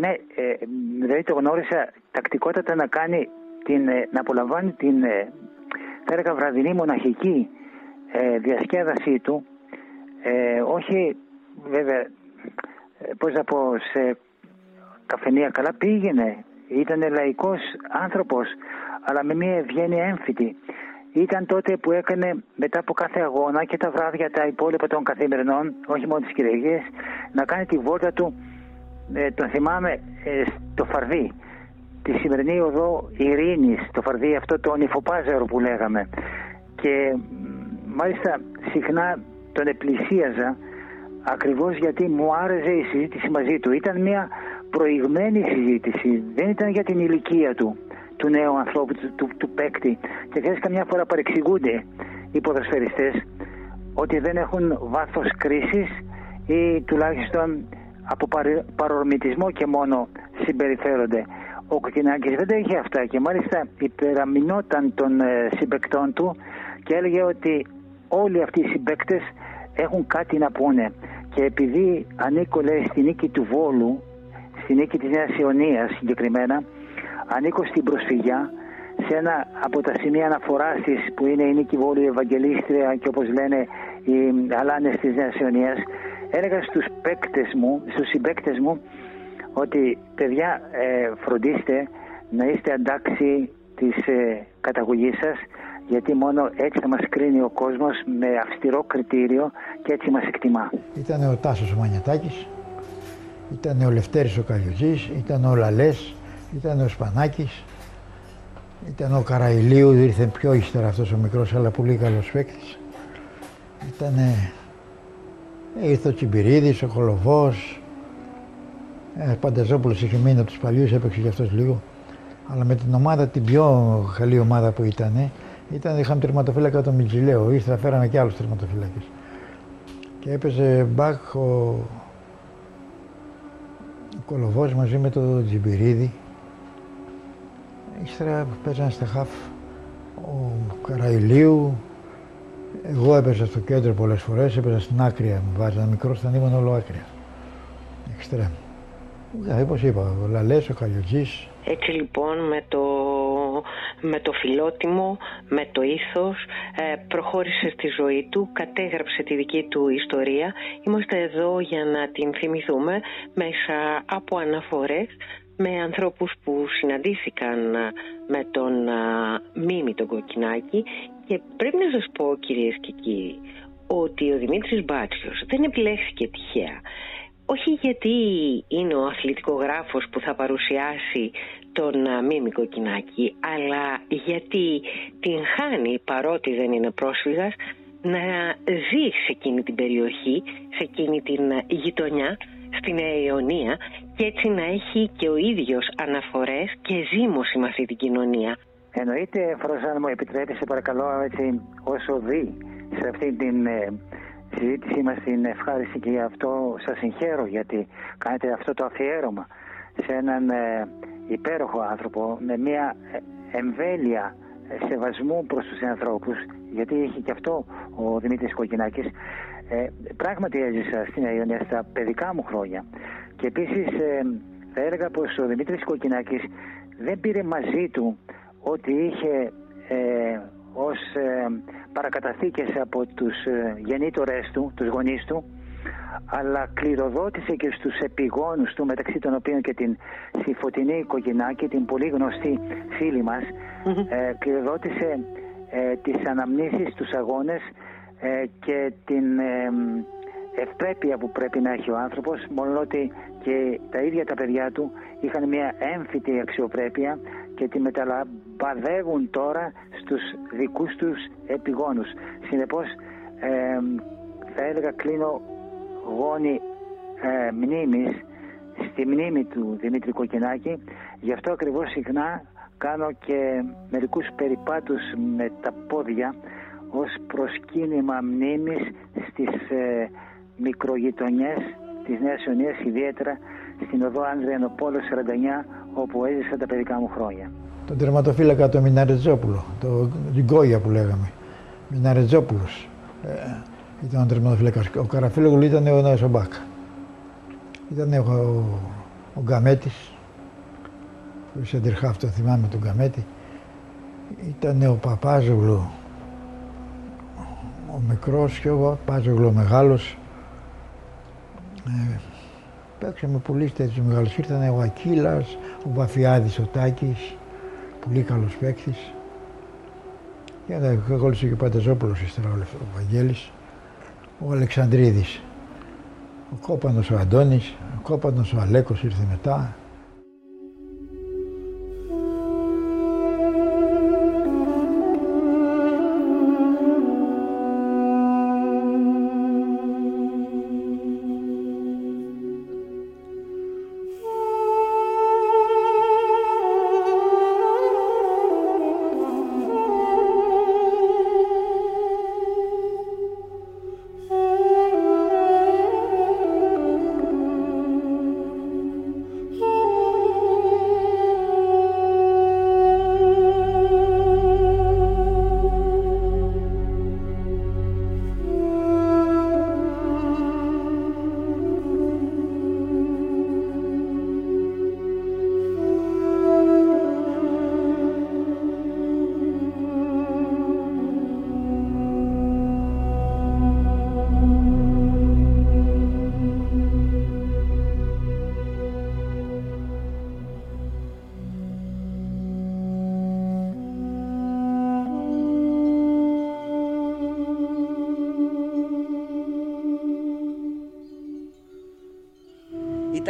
Ναι, ε, δηλαδή το γνώρισα τακτικότατα να κάνει την, ε, να απολαμβάνει την ε, θα έλεγα βραδινή μοναχική ε, διασκέδασή του ε, όχι βέβαια ε, πώς να πω σε καφενεία καλά πήγαινε ήταν λαϊκός άνθρωπος αλλά με μια ευγένεια έμφυτη. Ήταν τότε που έκανε μετά από κάθε αγώνα και τα βράδια τα υπόλοιπα των καθημερινών όχι μόνο τις Κυριακές να κάνει τη βόλτα του ε, τον θυμάμαι ε, στο Φαρδί. Τη σημερινή οδό Ειρήνης το Φαρδί αυτό το νυφοπάζαρο που λέγαμε. Και μάλιστα συχνά τον επλησίαζα ακριβώς γιατί μου άρεσε η συζήτηση μαζί του. Ήταν μια προηγμένη συζήτηση, δεν ήταν για την ηλικία του, του νέου ανθρώπου, του, του, του παίκτη. Και ξέρεις καμιά φορά παρεξηγούνται οι ποδοσφαιριστές ότι δεν έχουν βάθος κρίσης ή τουλάχιστον από παρορμητισμό και μόνο συμπεριφέρονται. Ο Κοκκινάκης δεν τα είχε αυτά και μάλιστα υπεραμεινόταν των ε, συμπεκτών του και έλεγε ότι όλοι αυτοί οι συμπέκτες έχουν κάτι να πούνε και επειδή ανήκω λέει στη νίκη του Βόλου στη νίκη της Νέας Ιωνίας συγκεκριμένα ανήκω στην προσφυγιά σε ένα από τα σημεία αναφοράς της που είναι η νίκη Βόλου η Ευαγγελίστρια και όπως λένε οι αλάνες της Νέας Ιωνίας έλεγα στους παίκτες μου, στους συμπαίκτες μου ότι παιδιά ε, φροντίστε να είστε αντάξει της ε, καταγωγής σας γιατί μόνο έτσι θα μας κρίνει ο κόσμος με αυστηρό κριτήριο και έτσι μας εκτιμά. Ήταν ο Τάσος ο Μανιατάκης, ήταν ο Λευτέρης ο Καλιουτζής, ήταν ο Λαλές, ήταν ο Σπανάκης, ήταν ο Καραϊλίου, ήρθε πιο ύστερα αυτός ο μικρός αλλά πολύ καλός παίκτης. Ήταν ήρθε ο Τσιμπηρίδης, ο Χολοβός, ε, Πανταζόπουλος είχε μείνει από τους παλιούς, έπαιξε κι αυτός λίγο. Αλλά με την ομάδα, την πιο καλή ομάδα που ήταν, ήταν, είχαμε τερματοφύλακα τον Μιτζιλέο. Ήρθα, φέραμε και άλλους τερματοφύλακες. Και έπαιζε μπακ ο, ο Κολοβός μαζί με τον Τζιμπηρίδη. Ύστερα παίζανε στα χαφ ο Καραϊλίου. Εγώ έπαιζα στο κέντρο πολλές φορές, έπαιζα στην άκρια, μου βάζανε μικρό, ήταν ήμουν όλο άκρια. Εξτρέμ. Όπως είπα, ο Λαλές, ο Καλιοτζής. Έτσι λοιπόν με το, με το φιλότιμο, με το ήθος, ε, προχώρησε στη ζωή του, κατέγραψε τη δική του ιστορία. Είμαστε εδώ για να την θυμηθούμε μέσα από αναφορές με ανθρώπους που συναντήθηκαν ε, με τον α, ε, Μίμη τον Κοκκινάκη και πρέπει να σας πω κυρίες και κύριοι ότι ο Δημήτρης Μπάτσιος δεν επιλέχθηκε τυχαία όχι γιατί είναι ο αθλητικογράφος που θα παρουσιάσει τον Μίμη Κοκκινάκη, αλλά γιατί την χάνει παρότι δεν είναι πρόσφυγας να ζει σε εκείνη την περιοχή, σε εκείνη την γειτονιά, στην Νέα Ιωνία και έτσι να έχει και ο ίδιος αναφορές και ζήμωση με αυτή την κοινωνία. Εννοείται, Φρόζαν μου επιτρέπει σε παρακαλώ έτσι όσο δει σε αυτή την ε, συζήτησή μας την ευχάριστη και γι' αυτό σας συγχαίρω γιατί κάνετε αυτό το αφιέρωμα σε έναν ε, υπέροχο άνθρωπο με μια ε, εμβέλεια ε, σεβασμού προς τους ανθρώπους γιατί έχει και αυτό ο Δημήτρης Κοκκινάκης. Ε, πράγματι έζησα στην Αιωνία στα παιδικά μου χρόνια. Και επίσης ε, θα έλεγα πως ο Δημήτρης Κοκκινάκης δεν πήρε μαζί του ότι είχε ε, ως ε, παρακαταθήκες από τους ε, γεννήτορες του, τους γονείς του αλλά κληροδότησε και στους επιγόνους του μεταξύ των οποίων και την Συμφωτεινή Κοκκινάκη την πολύ γνωστή φίλη μας ε, κληροδότησε ε, τις αναμνήσεις, τους αγώνες ε, και την ε, ευπρέπεια που πρέπει να έχει ο άνθρωπος μόνο ότι και τα ίδια τα παιδιά του είχαν μια έμφυτη αξιοπρέπεια και τη μεταλαμπαδεύουν τώρα στους δικούς τους επιγόνους. Συνεπώς θα έλεγα κλείνω γόνη ε, μνήμης στη μνήμη του Δημήτρη Κοκκινάκη. Γι' αυτό ακριβώς συχνά κάνω και μερικούς περιπάτους με τα πόδια ως προσκύνημα μνήμης στις ε, μικρογειτονιές της Νέας Ιωνίας, ιδιαίτερα στην οδό Ανδριανοπόλου 49, όπου έζησα τα παιδικά μου χρόνια. Τον τερματοφύλακα το Μιναρετζόπουλο, το Γκόγια που λέγαμε. Μιναρετζόπουλος ε, ήταν ο τερματοφύλακας. Ο Καραφίλογλου ήταν ο Νέος Μπάκα. Ήταν ο, ο, ο Γκαμέτης, ο Σεντερχάφ, το θυμάμαι τον Γκαμέτη. Ήταν ο Παπάζογλου, ο μικρός και ο Παπάζογλου ο μεγάλος. Ε, παίξαμε πολύ τέτοιους μεγάλους. Ήρθαν ο Ακύλας, ο Βαφιάδης, ο Τάκης, πολύ καλός παίκτης. Και ακόλουσε και ο Πανταζόπουλος ύστερα ο Βαγγέλης, ο Αλεξανδρίδης. Ο Κόπανος ο Αντώνης, ο Κόπανος ο Αλέκος ήρθε μετά.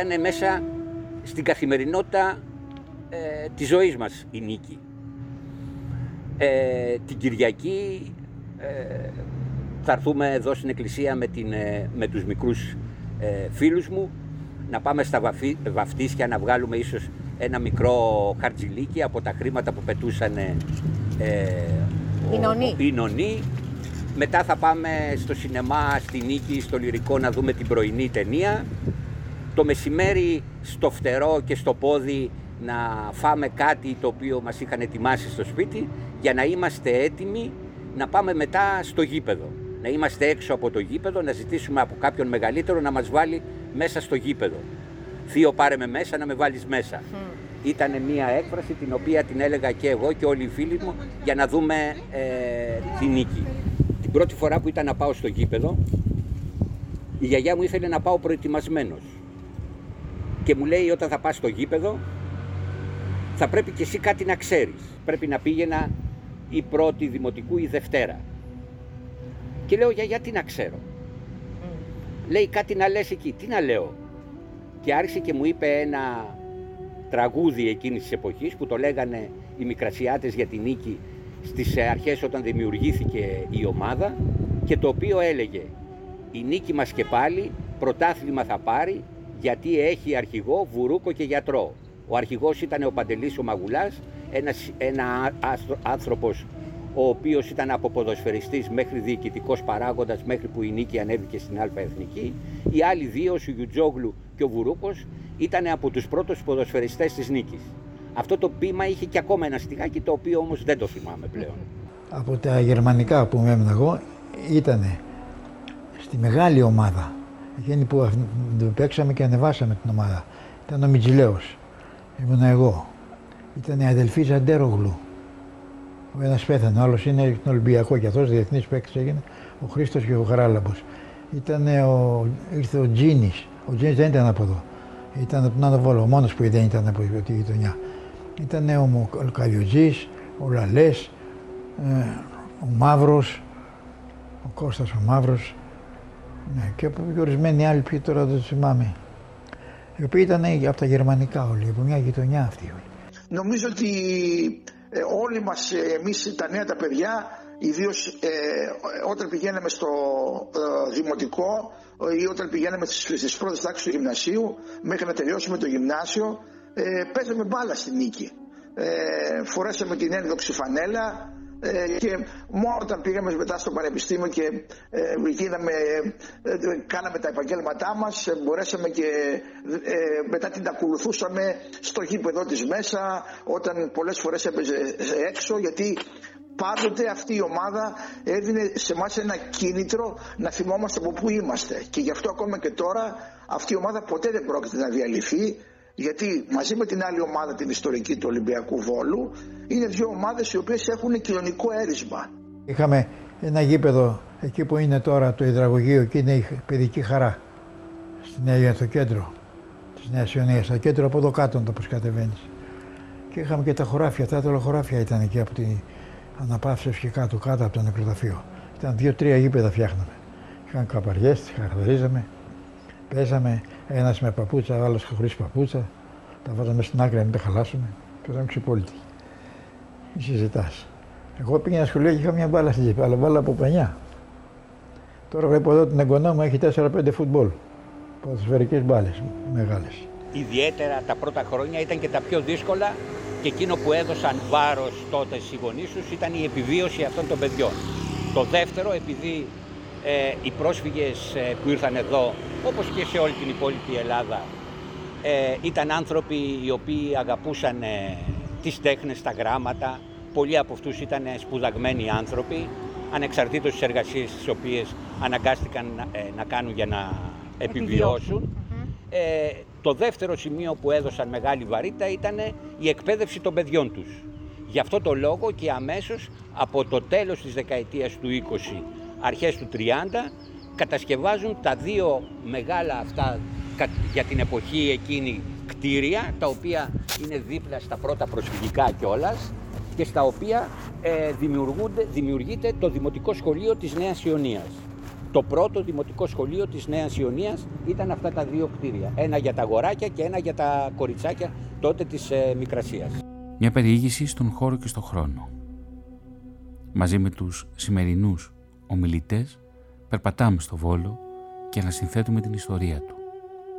Ήταν μέσα στην καθημερινότητα ε, της ζωής μας η νίκη. Ε, την Κυριακή ε, θα έρθουμε εδώ στην εκκλησία με, την, ε, με τους μικρούς ε, φίλους μου να πάμε στα βαφί, βαφτίσια να βγάλουμε ίσως ένα μικρό χαρτζιλίκι από τα χρήματα που πετούσαν ε, οι νονοί. Μετά θα πάμε στο σινεμά, στη Νίκη, στο Λυρικό να δούμε την πρωινή ταινία το μεσημέρι στο φτερό και στο πόδι να φάμε κάτι το οποίο μας είχαν ετοιμάσει στο σπίτι για να είμαστε έτοιμοι να πάμε μετά στο γήπεδο. Να είμαστε έξω από το γήπεδο, να ζητήσουμε από κάποιον μεγαλύτερο να μας βάλει μέσα στο γήπεδο. Θείο πάρε με μέσα να με βάλεις μέσα. Mm. Ήταν μια έκφραση την οποία την έλεγα και εγώ και όλοι οι φίλοι μου για να δούμε ε, τη νίκη. Την πρώτη φορά που ήταν να πάω στο γήπεδο η γιαγιά μου ήθελε να πάω προετοιμασμένος και μου λέει όταν θα πας στο γήπεδο θα πρέπει και εσύ κάτι να ξέρεις. Πρέπει να πήγαινα η πρώτη δημοτικού ή Δευτέρα. Και λέω για γιατί να ξέρω. Λέει κάτι να λες εκεί. Τι να λέω. Και άρχισε και μου είπε ένα τραγούδι εκείνης της εποχής που το λέγανε οι Μικρασιάτες για την νίκη στις αρχές όταν δημιουργήθηκε η ομάδα και το οποίο έλεγε η νίκη μας και πάλι πρωτάθλημα θα πάρει γιατί έχει αρχηγό, βουρούκο και γιατρό. Ο αρχηγός ήταν ο Παντελής ο Μαγουλάς, ένας, ένα άνθρωπος ο οποίος ήταν από ποδοσφαιριστής μέχρι διοικητικός παράγοντας μέχρι που η Νίκη ανέβηκε στην Αλφα Εθνική. Οι άλλοι δύο, ο Γιουτζόγλου και ο Βουρούκος, ήταν από τους πρώτους ποδοσφαιριστές της Νίκης. Αυτό το πείμα είχε και ακόμα ένα στιγάκι το οποίο όμως δεν το θυμάμαι πλέον. Από τα γερμανικά που με έμεινα εγώ ήταν στη μεγάλη ομάδα Εκείνη που παίξαμε και ανεβάσαμε την ομάδα. Ήταν ο Μιτζιλέος. Ήμουν εγώ. Ήταν η αδελφή Ζαντέρογλου. Ο ένας πέθανε, ο άλλος είναι στον Ολυμπιακό και αυτός διεθνής παίκτης έγινε. Ο Χρήστος και ο Χαράλαμπο. Ήταν ο, ήρθε ο Τζίνης. Ο Τζίνης δεν ήταν από εδώ. Ήταν από τον άλλο Βόλο. Ο μόνος που δεν ήταν από τη γειτονιά. Ήταν ο, ο Καλιοτζή, ο Λαλές, ε, ο Μαύρος, ο Κώστας ο Μαύρος, ναι, και από ορισμένοι άλλοι ποιοι τώρα δεν θυμάμαι. Οι οποίοι ήταν από τα γερμανικά όλοι, από μια γειτονιά αυτή όλοι. Νομίζω ότι ε, όλοι μας, ε, εμείς τα νέα τα παιδιά, ιδίως ε, όταν πηγαίναμε στο ε, δημοτικό, ή όταν πηγαίναμε στις πρώτες τάξεις του γυμνασίου μέχρι να τελειώσουμε το γυμνάσιο ε, παίζαμε μπάλα στη νίκη. Ε, φορέσαμε την ένδοξη φανέλα ε, και μόνο όταν πήγαμε μετά στο πανεπιστήμιο και ε, γίναμε, ε, κάναμε τα επαγγέλματά μας μπορέσαμε και μετά την ακολουθούσαμε στο γήπεδο της μέσα όταν πολλές φορές έπαιζε έξω γιατί πάντοτε αυτή η ομάδα έδινε σε εμά ένα κίνητρο να θυμόμαστε από πού είμαστε. Και γι' αυτό ακόμα και τώρα αυτή η ομάδα ποτέ δεν πρόκειται να διαλυθεί γιατί μαζί με την άλλη ομάδα, την ιστορική του Ολυμπιακού Βόλου, είναι δύο ομάδες οι οποίες έχουν κοινωνικό έρισμα. Είχαμε ένα γήπεδο εκεί που είναι τώρα το υδραγωγείο και είναι η παιδική χαρά. Στην Νέα στο κέντρο της Νέας Ιωνίας, στο κέντρο από εδώ κάτω, όπω κατεβαίνεις. Και είχαμε και τα χωράφια, τα άτολα χωράφια ήταν εκεί από την αναπαύσευση και κάτω, κάτω από το νεκροταφείο. Ήταν δύο-τρία γήπεδα φτιάχναμε. Είχαν καπαριές, τις χαρακτηρίζαμε. Παίζαμε ένας με παπούτσα, άλλος χωρίς παπούτσα. Τα βάζαμε στην άκρη να μην τα χαλάσουμε. Παίζαμε ξυπόλυτη. Μη συζητάς; Εγώ πήγαινα σχολείο και είχα μια μπάλα στην τσέπη, αλλά μπάλα από πανιά. Τώρα βλέπω εδώ την εγγονά μου έχει 4-5 φουτμπολ. Ποδοσφαιρικές μπάλες μεγάλες. Ιδιαίτερα τα πρώτα χρόνια ήταν και τα πιο δύσκολα και εκείνο που έδωσαν βάρος τότε οι γονείς τους ήταν η επιβίωση αυτών των παιδιών. Το δεύτερο, επειδή ε, οι πρόσφυγες ε, που ήρθαν εδώ, όπως και σε όλη την υπόλοιπη Ελλάδα, ε, ήταν άνθρωποι οι οποίοι αγαπούσαν ε, τις τέχνες, τα γράμματα. Πολλοί από αυτούς ήταν σπουδαγμένοι άνθρωποι, ανεξαρτήτως της εργασίες τις οποίες αναγκάστηκαν να κάνουν για να επιβιώσουν. το δεύτερο σημείο που έδωσαν μεγάλη βαρύτητα ήταν η εκπαίδευση των παιδιών τους. Γι' αυτό το λόγο και αμέσως από το τέλος της δεκαετίας του 20 αρχές του 30 κατασκευάζουν τα δύο μεγάλα αυτά για την εποχή εκείνη κτίρια τα οποία είναι δίπλα στα πρώτα προσφυγικά κιόλας και στα οποία ε, δημιουργείται το Δημοτικό Σχολείο της Νέας Ιωνίας. Το πρώτο Δημοτικό Σχολείο της Νέας Ιωνίας ήταν αυτά τα δύο κτίρια. Ένα για τα αγοράκια και ένα για τα κοριτσάκια τότε της ε, Μικρασίας. Μια περιήγηση στον χώρο και στον χρόνο. Μαζί με τους σημερινούς ομιλητές περπατάμε στο Βόλο και ανασυνθέτουμε την ιστορία του.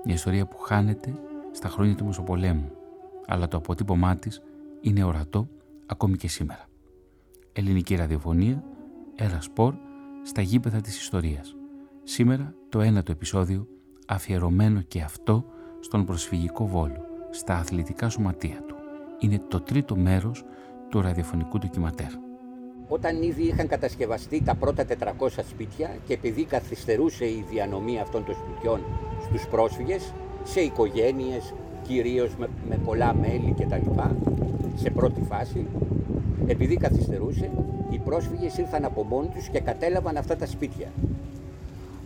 Μια ιστορία που χάνεται στα χρόνια του Μεσοπολέμου, αλλά το αποτύπωμά της είναι ορατό ακόμη και σήμερα. Ελληνική ραδιοφωνία, ένα σπορ στα γήπεδα της ιστορίας. Σήμερα το ένατο επεισόδιο αφιερωμένο και αυτό στον προσφυγικό Βόλο, στα αθλητικά σωματεία του. Είναι το τρίτο μέρος του ραδιοφωνικού ντοκιματέρ όταν ήδη είχαν κατασκευαστεί τα πρώτα 400 σπίτια και επειδή καθυστερούσε η διανομή αυτών των σπιτιών στους πρόσφυγες, σε οικογένειες, κυρίως με, με πολλά μέλη κτλ. Σε πρώτη φάση, επειδή καθυστερούσε, οι πρόσφυγες ήρθαν από μόνοι τους και κατέλαβαν αυτά τα σπίτια.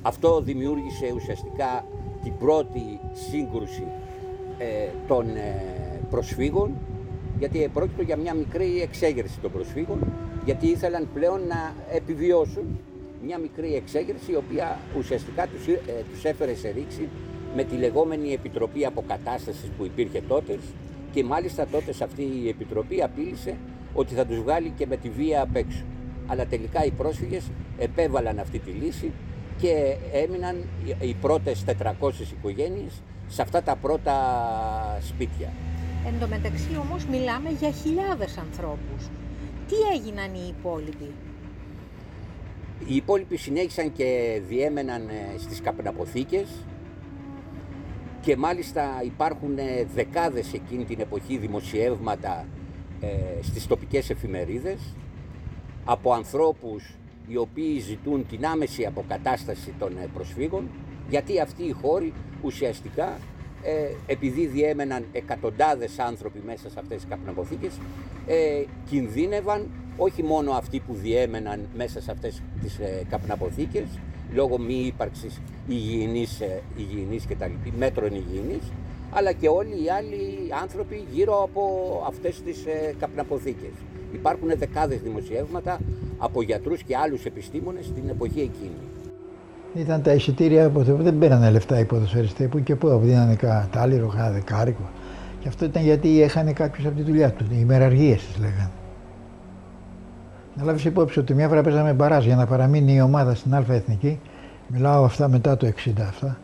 Αυτό δημιούργησε ουσιαστικά την πρώτη σύγκρουση ε, των ε, προσφύγων, γιατί πρόκειται για μια μικρή εξέγερση των προσφύγων γιατί ήθελαν πλέον να επιβιώσουν μια μικρή εξέγερση η οποία ουσιαστικά τους, ε, τους έφερε σε ρήξη με τη λεγόμενη Επιτροπή Αποκατάστασης που υπήρχε τότε και μάλιστα τότε σε αυτή η Επιτροπή απείλησε ότι θα τους βγάλει και με τη βία απ' έξω. Αλλά τελικά οι πρόσφυγες επέβαλαν αυτή τη λύση και έμειναν οι πρώτες 400 οικογένειες σε αυτά τα πρώτα σπίτια. Εν τω μεταξύ όμως μιλάμε για χιλιάδες ανθρώπους τι έγιναν οι υπόλοιποι; Οι υπόλοιποι συνέχισαν και διέμεναν ε, στις καπναποθήκες και μάλιστα υπάρχουν ε, δεκάδες εκείνη την εποχή δημοσιεύματα ε, στις τοπικές εφημερίδες από ανθρώπους οι οποίοι ζητούν την άμεση αποκατάσταση των προσφύγων γιατί αυτοί οι χώροι ουσιαστικά ε, επειδή διέμεναν εκατοντάδες άνθρωποι μέσα σε αυτές τις καπναποθήκες, ε, κινδύνευαν όχι μόνο αυτοί που διέμεναν μέσα σε αυτές τις ε, καπναποθήκες, λόγω μη ύπαρξης υγιεινής, ε, υγιεινής και τα λοιπά, μέτρων υγιεινής, αλλά και όλοι οι άλλοι άνθρωποι γύρω από αυτές τις ε, καπναποθήκες. Υπάρχουν δεκάδες δημοσιεύματα από γιατρούς και άλλους επιστήμονες στην εποχή εκείνη. Ήταν τα εισιτήρια που δεν πήραν λεφτά οι ποδοσφαιριστές που και που δίνανε τα άλλο κανένα δεκάρικο. Και αυτό ήταν γιατί είχαν κάποιος από τη δουλειά του, οι ημεραργίες τις λέγανε. Να λάβεις υπόψη ότι μια φορά παίζαμε μπαράζ για να παραμείνει η ομάδα στην Α Εθνική. Μιλάω αυτά μετά το 60 αυτά.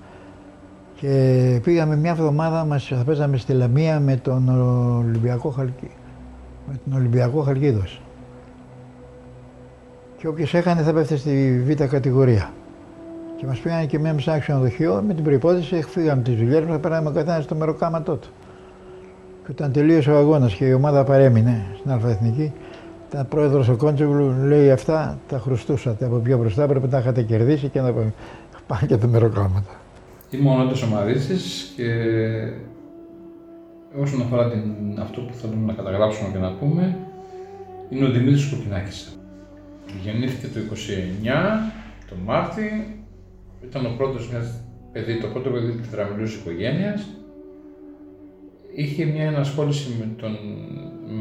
Και πήγαμε μια εβδομάδα, μας θα παίζαμε στη Λαμία με τον Ολυμπιακό Χαλκί. Με τον Ολυμπιακό Χαλκίδος. Και όποιος έκανε θα πέφτει στη β' κατηγορία. Και μας πήγανε και μια μισά ξενοδοχείο με την προπόθεση, φύγαμε τις δουλειές μας, θα περάσουμε καθένας στο μεροκάματό του. Και όταν τελείωσε ο αγώνας και η ομάδα παρέμεινε στην Αλφαεθνική, ήταν πρόεδρος ο Κόντσογλου, λέει αυτά τα χρωστούσατε από πιο μπροστά, πρέπει να τα είχατε κερδίσει και να πάνε και τα μεροκάματα. Είμαι ο Νότος Ομαδίτη και όσον αφορά την, αυτό που θέλουμε να καταγράψουμε και να πούμε, είναι ο Δημήτρης Κουκκινάκης. Γεννήθηκε το 29 το Μάρτι ήταν ο πρώτος μιας παιδί, το πρώτο παιδί της τετραμιλούς οικογένειας. Είχε μια ενασχόληση με, τον,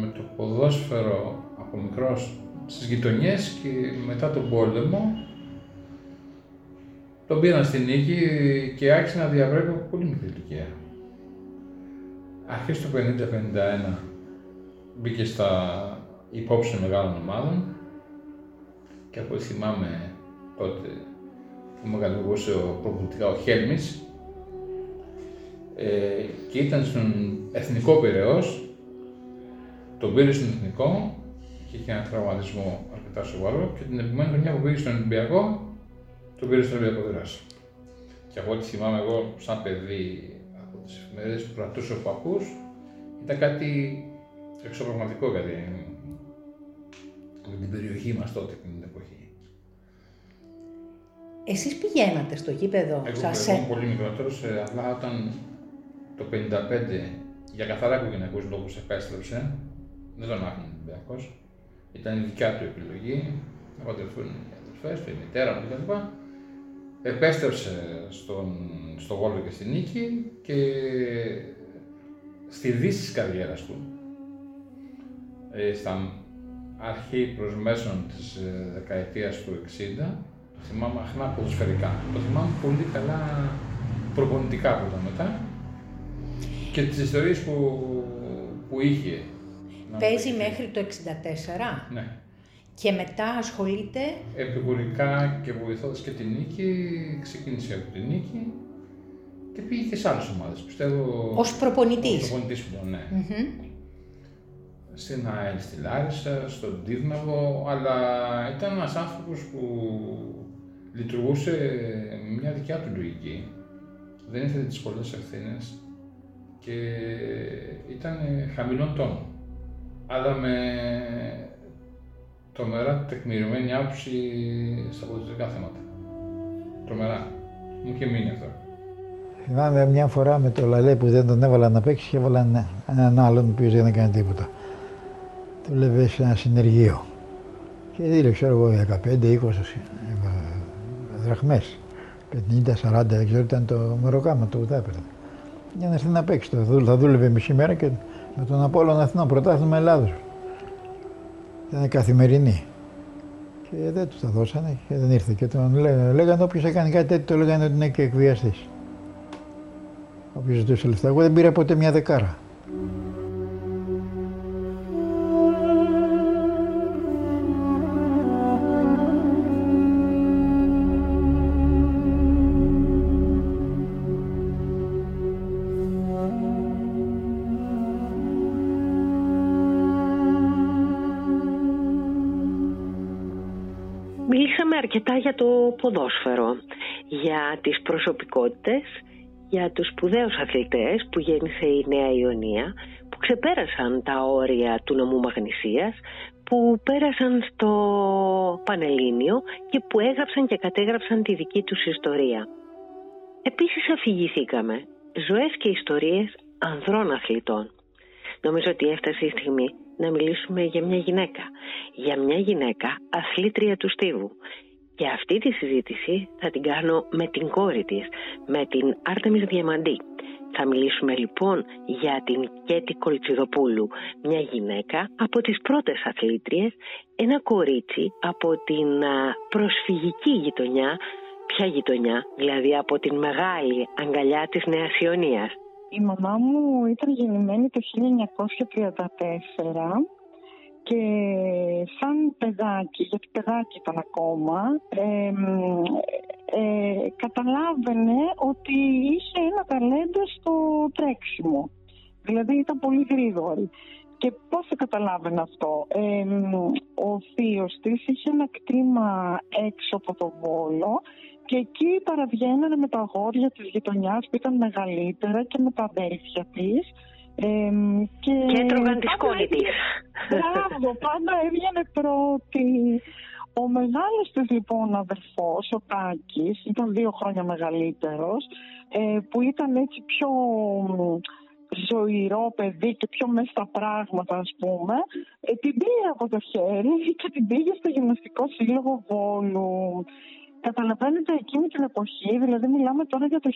με το ποδόσφαιρο από μικρός στις γειτονιές και μετά τον πόλεμο τον πήραν στην νίκη και άρχισε να διαβρέπει από πολύ μικρή ηλικία. Αρχές του 50-51 μπήκε στα υπόψη μεγάλων ομάδων και από ό,τι θυμάμαι τότε που μεγαλουργούσε ο, προπολιτικά ο Χέλμης ε, και ήταν στον Εθνικό Πυραιός, τον πήρε στον Εθνικό και είχε ένα τραυματισμό αρκετά σοβαρό και την επόμενη χρονιά που πήγε στον Ολυμπιακό, τον πήρε στον Ολυμπιακό Δράση. Και από ό,τι θυμάμαι εγώ, σαν παιδί από τις εφημερίδες που κρατούσε ο παππούς, ήταν κάτι εξωπραγματικό για την περιοχή μας τότε την εποχή. Εσείς πηγαίνατε στο γήπεδο Εγώ σας... ήμουν πολύ μικρότερος, ε, αλλά όταν το 55 για καθαρά οικογενειακούς λόγους επέστρεψε, δεν τον άφηνε Ολυμπιακός, ήταν η δικιά του επιλογή, να παντρευτούν οι αδελφές του, η μητέρα μου κτλ. Επέστρεψε στον, στο Βόλο και στη Νίκη και στη δύση της καριέρας του, ε, στα αρχή προς μέσον της ε, δεκαετίας του 60, θυμάμαι αχνά ποδοσφαιρικά. Το θυμάμαι πολύ καλά προπονητικά από τα μετά και τις ιστορίες που, που είχε. Παίζει μέχρι το 64. Ναι. Και μετά ασχολείται... Επικουρικά και βοηθώντας και την Νίκη, ξεκίνησε από την Νίκη και πήγε και σε άλλες ομάδες, πιστεύω... Ως προπονητής. Ως προπονητής ναι. Στην ΑΕΛ, στη Λάρισα, στον Τύρναβο, αλλά ήταν ένας άνθρωπος που λειτουργούσε με μια δικιά του λογική. Δεν ήθελε τις πολλές ευθύνες και ήταν χαμηλών τόνων. Αλλά με τρομερά τεκμηριωμένη άποψη στα πολιτικά θέματα. Τρομερά. Μου είχε μείνει αυτό. Θυμάμαι μια φορά με το Λαλέ που δεν τον έβαλα να παίξει και έβαλαν έναν άλλον που δεν έκανε τίποτα. Του λέει σε ένα συνεργείο. Και δήλε, ξέρω εγώ, 15-20 δραχμές. 50-40, δεν ξέρω, ήταν το μεροκάμα το που θα έπαιρνε. Για να έρθει να παίξει. Θα δούλευε μισή μέρα και με τον Απόλλων Αθηνών, πρωτάθλημα Ελλάδος. Ήταν καθημερινή. Και δεν του τα δώσανε και δεν ήρθε. Και τον λέ, λέγανε όποιος έκανε κάτι τέτοιο, το λέγανε ότι είναι και εκβιαστής. Όποιος ζητούσε λεφτά. Εγώ δεν πήρα ποτέ μια δεκάρα. Ποδόσφαιρο, για τις προσωπικότητες, για τους σπουδαίους αθλητές που γέννησε η Νέα Ιωνία, που ξεπέρασαν τα όρια του νομού Μαγνησίας, που πέρασαν στο Πανελλήνιο και που έγραψαν και κατέγραψαν τη δική τους ιστορία. Επίσης αφηγηθήκαμε ζωές και ιστορίες ανδρών αθλητών. Νομίζω ότι έφτασε η στιγμή να μιλήσουμε για μια γυναίκα. Για μια γυναίκα αθλήτρια του στίβου. Και αυτή τη συζήτηση θα την κάνω με την κόρη της, με την Άρτεμις Διαμαντή. Θα μιλήσουμε λοιπόν για την Κέτη Κολτσιδοπούλου, μια γυναίκα από τις πρώτες αθλήτριες, ένα κορίτσι από την προσφυγική γειτονιά, ποια γειτονιά, δηλαδή από την μεγάλη αγκαλιά της Νέας Ιωνίας. Η μαμά μου ήταν γεννημένη το 1934 και σαν παιδάκι, γιατί παιδάκι ήταν ακόμα, ε, ε, καταλάβαινε ότι είχε ένα ταλέντο στο τρέξιμο. Δηλαδή ήταν πολύ γρήγορη. Και πώς θα καταλάβαινε αυτό; Ε, ο θείος της είχε ένα κτήμα έξω από τον Βόλο και εκεί παραβγαίνανε με τα αγόρια της γειτονιάς που ήταν μεγαλύτερα και με τα αδέλφια της ε, και, και έτρωγαν τη σκόνη της. Μπράβο, πάντα έβγαινε πρώτη. Ο μεγάλος της λοιπόν αδερφός, ο Τάκης, ήταν δύο χρόνια μεγαλύτερος, ε, που ήταν έτσι πιο ζωηρό παιδί και πιο μέσα στα πράγματα ας πούμε ε, την πήγε από το χέρι και την πήγε στο γυμναστικό σύλλογο Βόλου καταλαβαίνετε εκείνη την εποχή δηλαδή μιλάμε τώρα για το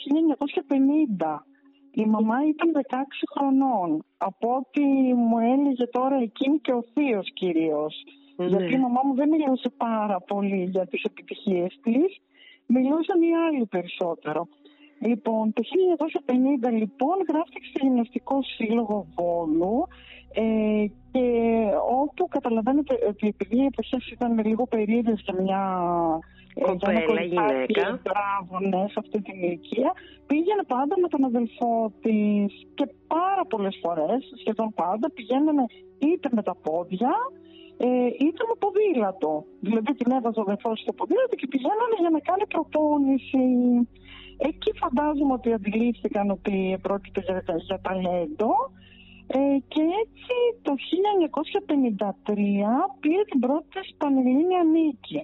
1950 η μαμά ήταν 16 χρονών. Από ό,τι μου έλεγε τώρα εκείνη και ο θείος κυρίως. Ναι. Γιατί η μαμά μου δεν μιλούσε πάρα πολύ για τις επιτυχίες της. Μιλούσαν οι άλλοι περισσότερο. Λοιπόν, το 1950 λοιπόν γράφτηκε στο Γυμναστικό Σύλλογο Βόλου ε, και όπου καταλαβαίνετε ότι επειδή οι εποχές ήταν λίγο περίεργες για μια κοπέλα, γυναίκα. Μπράβο, ναι, σε αυτή την ηλικία. Πήγαινε πάντα με τον αδελφό της και πάρα πολλές φορές, σχεδόν πάντα, πηγαίνανε είτε με τα πόδια ε, είτε με ποδήλατο. Δηλαδή την έβαζε ο αδελφός στο ποδήλατο και πηγαίνανε για να κάνει προπόνηση. Εκεί φαντάζομαι ότι αντιλήφθηκαν ότι πρόκειται για, για ταλέντο. Ε, και έτσι το 1953 πήρε την πρώτη της Πανελλήνια νίκη.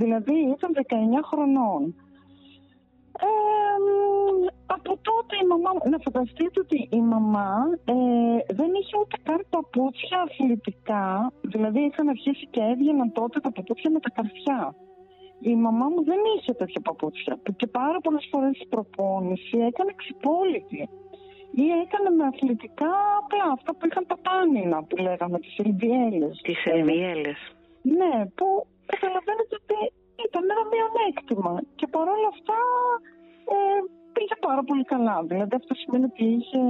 Δηλαδή ήταν 19 χρονών. Ε, από τότε η μαμά, να φανταστείτε ότι η μαμά ε, δεν είχε ούτε καν παπούτσια αθλητικά, δηλαδή είχαν αρχίσει και έβγαιναν τότε τα παπούτσια με τα καρφιά. Η μαμά μου δεν είχε τέτοια παπούτσια και πάρα πολλές φορές η προπόνηση έκανε ξυπόλυτη ή έκανε με αθλητικά απλά αυτά που είχαν τα πάνινα που λέγαμε, τις ελβιέλες. Τις ελβιέλες. Ναι, που καταλαβαίνετε ότι ήταν ένα μειονέκτημα. Και παρόλα αυτά ε, πήγε πάρα πολύ καλά. Δηλαδή αυτό σημαίνει ότι είχε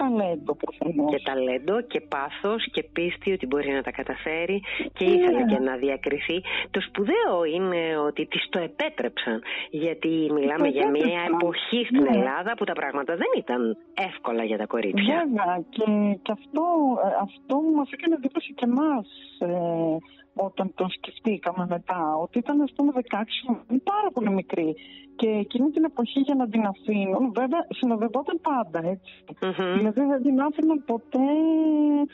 ταλέντο προφανώς. Και ταλέντο και πάθος και πίστη ότι μπορεί να τα καταφέρει και ήθελε ναι. και να διακριθεί. Το σπουδαίο είναι ότι της το επέτρεψαν. Γιατί μιλάμε για μια εποχή στην ναι. Ελλάδα που τα πράγματα δεν ήταν εύκολα για τα κορίτσια. Βέβαια και, και αυτό, ε, αυτό μας έκανε εντύπωση και εμάς. Ε, όταν το σκεφτήκαμε μετά, ότι ήταν ας πούμε 16, πάρα πολύ μικρή. Και εκείνη την εποχή για να την αφήνουν, βέβαια συνοδευόταν πάντα έτσι. Mm-hmm. Δηλαδή δεν την άφηναν ποτέ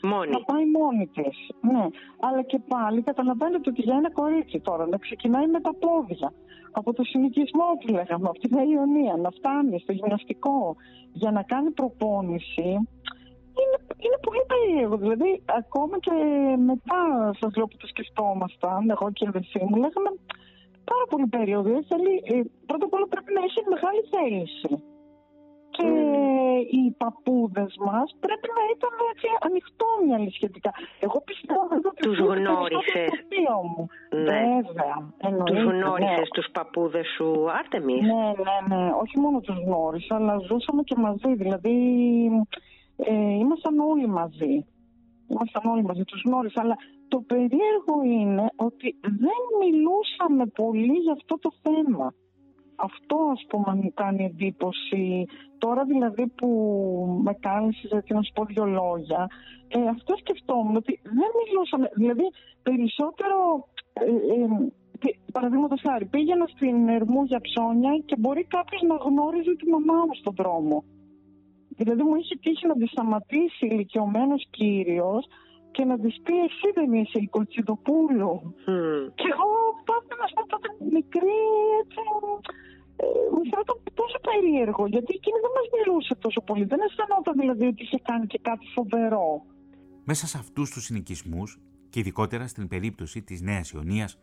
μόνη. να πάει μόνη της. Ναι. Αλλά και πάλι καταλαβαίνετε ότι για ένα κορίτσι τώρα να ξεκινάει με τα πόδια. Από το συνοικισμό που λέγαμε, από την Αιωνία, να φτάνει στο γυμναστικό για να κάνει προπόνηση είναι, είναι πολύ περίεργο. Δηλαδή, ακόμα και μετά, σας λέω που το σκεφτόμασταν, εγώ και η αδερφή μου, λέγαμε πάρα πολύ περίεργο. Δηλαδή, θέλει, ε, πρώτα απ' όλα πρέπει να έχει μεγάλη θέληση. Και mm. οι παππούδες μας πρέπει να ήταν έτσι ανοιχτόμυαλοι σχετικά. Εγώ πιστεύω ότι τους γνώρισες. Ναι. Βέβαια. Τους γνώρισες ναι. τους παππούδες σου, Άρτεμι. Ναι, ναι, ναι. Όχι μόνο τους γνώρισα, αλλά ζούσαμε και μαζί. Δηλαδή, ε, ήμασταν όλοι μαζί. Ήμασταν όλοι μαζί, τους γνώρισα. Αλλά το περίεργο είναι ότι δεν μιλούσαμε πολύ για αυτό το θέμα. Αυτό ας πούμε μου κάνει εντύπωση. Τώρα δηλαδή που με κάλεσε γιατί να σου πω δύο λόγια, ε, αυτό σκεφτόμουν ότι δεν μιλούσαμε, δηλαδή περισσότερο, ε, ε, παραδείγματος χάρη, πήγαινα στην Ερμού για ψώνια και μπορεί κάποιος να γνώριζε τη μαμά μου στον δρόμο. Δηλαδή μου είχε τύχει να τη σταματήσει ηλικιωμένος κύριος και να της πει εσύ δεν είσαι η Κοτσιδοπούλου. Mm. Και εγώ τότε να πω τότε μικρή έτσι ε, μου φαίνεται τόσο περίεργο γιατί εκείνη δεν μας μιλούσε τόσο πολύ. Δεν αισθανόταν δηλαδή ότι είχε κάνει και κάτι φοβερό. Μέσα σε αυτούς τους συνοικισμούς και ειδικότερα στην περίπτωση της Νέας Ιωνίας,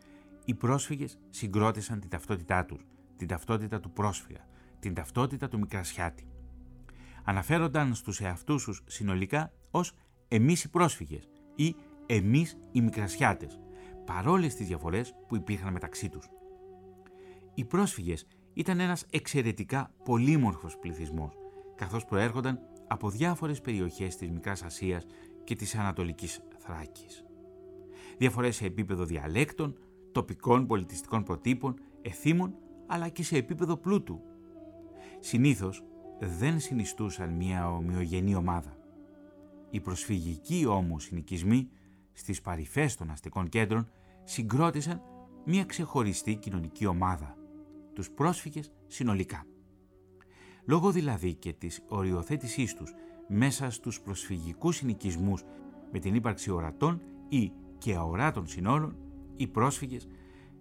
οι πρόσφυγες συγκρότησαν την ταυτότητά τους, την ταυτότητα του πρόσφυγα, την ταυτότητα του Μικρασιάτη αναφέρονταν στους εαυτούς τους συνολικά ως «εμείς οι πρόσφυγες» ή «εμείς οι μικρασιάτες», παρόλες τις διαφορές που υπήρχαν μεταξύ τους. Οι πρόσφυγες ήταν ένας εξαιρετικά πολύμορφος πληθυσμός, καθώς προέρχονταν από διάφορες περιοχές της Μικράς Ασίας και της Ανατολικής Θράκης. Διαφορές σε επίπεδο διαλέκτων, τοπικών πολιτιστικών προτύπων, εθήμων, αλλά και σε επίπεδο πλούτου. Συνήθως δεν συνιστούσαν μια ομοιογενή ομάδα. Οι προσφυγικοί όμως συνοικισμοί στις παρυφές των αστικών κέντρων συγκρότησαν μια ξεχωριστή κοινωνική ομάδα, τους πρόσφυγες συνολικά. Λόγω δηλαδή και της οριοθέτησής τους μέσα στους προσφυγικούς συνοικισμούς με την ύπαρξη ορατών ή και αοράτων συνόρων, οι πρόσφυγες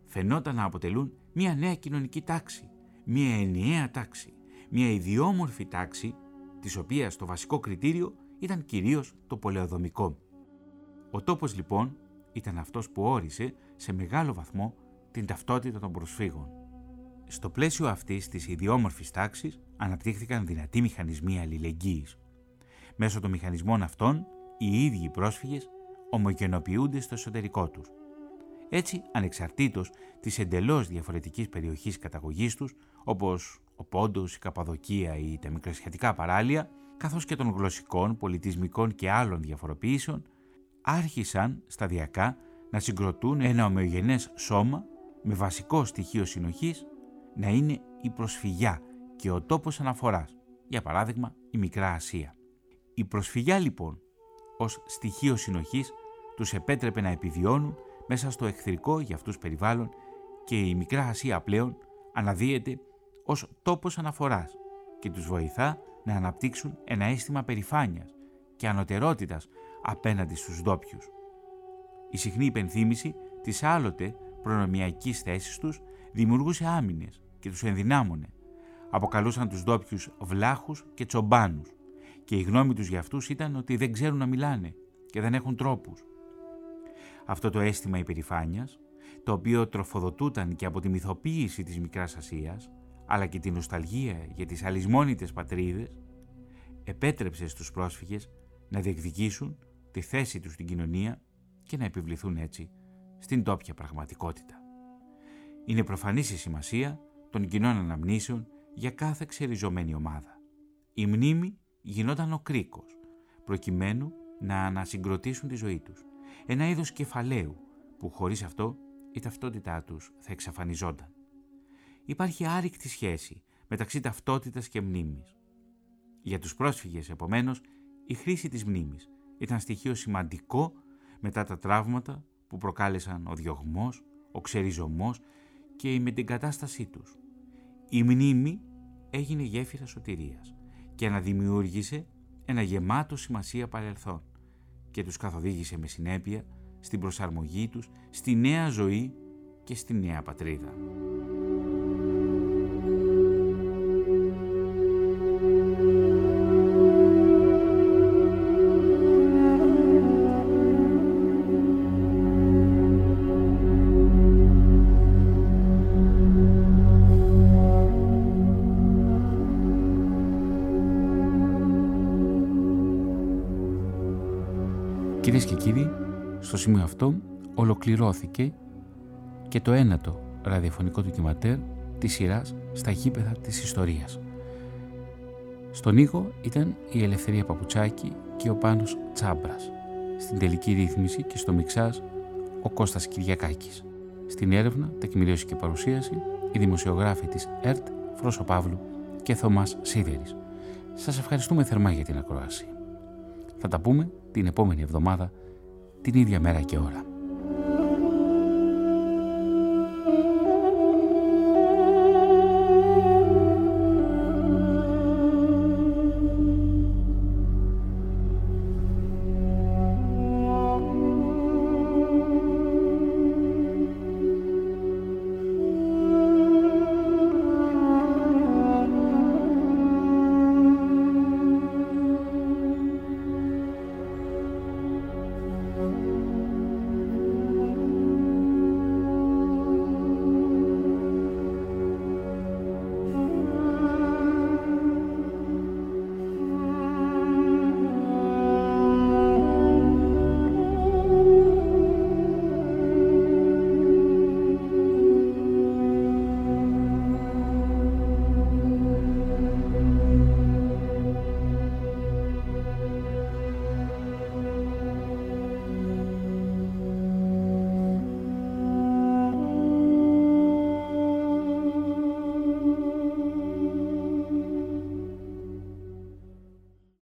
φαινόταν να αποτελούν μια νέα κοινωνική τάξη, μια ενιαία τάξη, μια ιδιόμορφη τάξη, της οποίας το βασικό κριτήριο ήταν κυρίως το πολεοδομικό. Ο τόπος λοιπόν ήταν αυτός που όρισε σε μεγάλο βαθμό την ταυτότητα των προσφύγων. Στο πλαίσιο αυτής της ιδιόμορφης τάξης αναπτύχθηκαν δυνατοί μηχανισμοί αλληλεγγύης. Μέσω των μηχανισμών αυτών, οι ίδιοι οι πρόσφυγες ομογενοποιούνται στο εσωτερικό τους. Έτσι, ανεξαρτήτως της εντελώς διαφορετικής περιοχής καταγωγής τους, όπως ο Πόντος, η Καπαδοκία ή τα μικρασιατικά παράλια, καθώς και των γλωσσικών, πολιτισμικών και άλλων διαφοροποιήσεων, άρχισαν σταδιακά να συγκροτούν ένα ομοιογενές σώμα με βασικό στοιχείο συνοχής να είναι η προσφυγιά και ο τόπος αναφοράς, για παράδειγμα η Μικρά Ασία. Η προσφυγιά λοιπόν ως στοιχείο συνοχής τους επέτρεπε να επιβιώνουν μέσα στο εχθρικό για αυτούς περιβάλλον και η Μικρά Ασία πλέον αναδύεται ως τόπος αναφοράς και τους βοηθά να αναπτύξουν ένα αίσθημα περηφάνειας και ανωτερότητας απέναντι στους ντόπιους. Η συχνή υπενθύμηση της άλλοτε προνομιακής θέσης τους δημιουργούσε άμυνες και τους ενδυνάμωνε. Αποκαλούσαν τους ντόπιους βλάχους και τσομπάνους και η γνώμη τους για αυτούς ήταν ότι δεν ξέρουν να μιλάνε και δεν έχουν τρόπους. Αυτό το αίσθημα υπερηφάνειας, το οποίο τροφοδοτούταν και από τη μυθοποίηση της Μικράς Ασίας, αλλά και την νοσταλγία για τις αλυσμόνητες πατρίδες, επέτρεψε στους πρόσφυγες να διεκδικήσουν τη θέση τους στην κοινωνία και να επιβληθούν έτσι στην τόπια πραγματικότητα. Είναι προφανής η σημασία των κοινών αναμνήσεων για κάθε ξεριζωμένη ομάδα. Η μνήμη γινόταν ο κρίκος, προκειμένου να ανασυγκροτήσουν τη ζωή τους. Ένα είδος κεφαλαίου που χωρίς αυτό η ταυτότητά τους θα εξαφανιζόταν. Υπάρχει άρρηκτη σχέση μεταξύ ταυτότητας και μνήμης. Για τους πρόσφυγες, επομένως, η χρήση της μνήμης ήταν στοιχείο σημαντικό μετά τα τραύματα που προκάλεσαν ο διωγμός, ο ξεριζωμός και η μετεγκατάστασή τους. Η μνήμη έγινε γέφυρα σωτηρίας και αναδημιούργησε ένα γεμάτο σημασία παρελθόν και τους καθοδήγησε με συνέπεια στην προσαρμογή τους στη νέα ζωή και στη νέα πατρίδα. Κυρίες και κύριοι, στο σημείο αυτό ολοκληρώθηκε και το ένατο ραδιοφωνικό ντοκιματέρ της σειράς στα γήπεδα της ιστορίας. Στον ήχο ήταν η Ελευθερία Παπουτσάκη και ο Πάνος Τσάμπρας. Στην τελική ρύθμιση και στο μιξάζ ο Κώστας Κυριακάκης. Στην έρευνα, τεκμηρίωση και παρουσίαση οι δημοσιογράφοι της ΕΡΤ, Φρόσο Παύλου και Θωμάς Σίδερης. Σας ευχαριστούμε θερμά για την ακρόαση. Θα τα πούμε την επόμενη εβδομάδα, την ίδια μέρα και ώρα.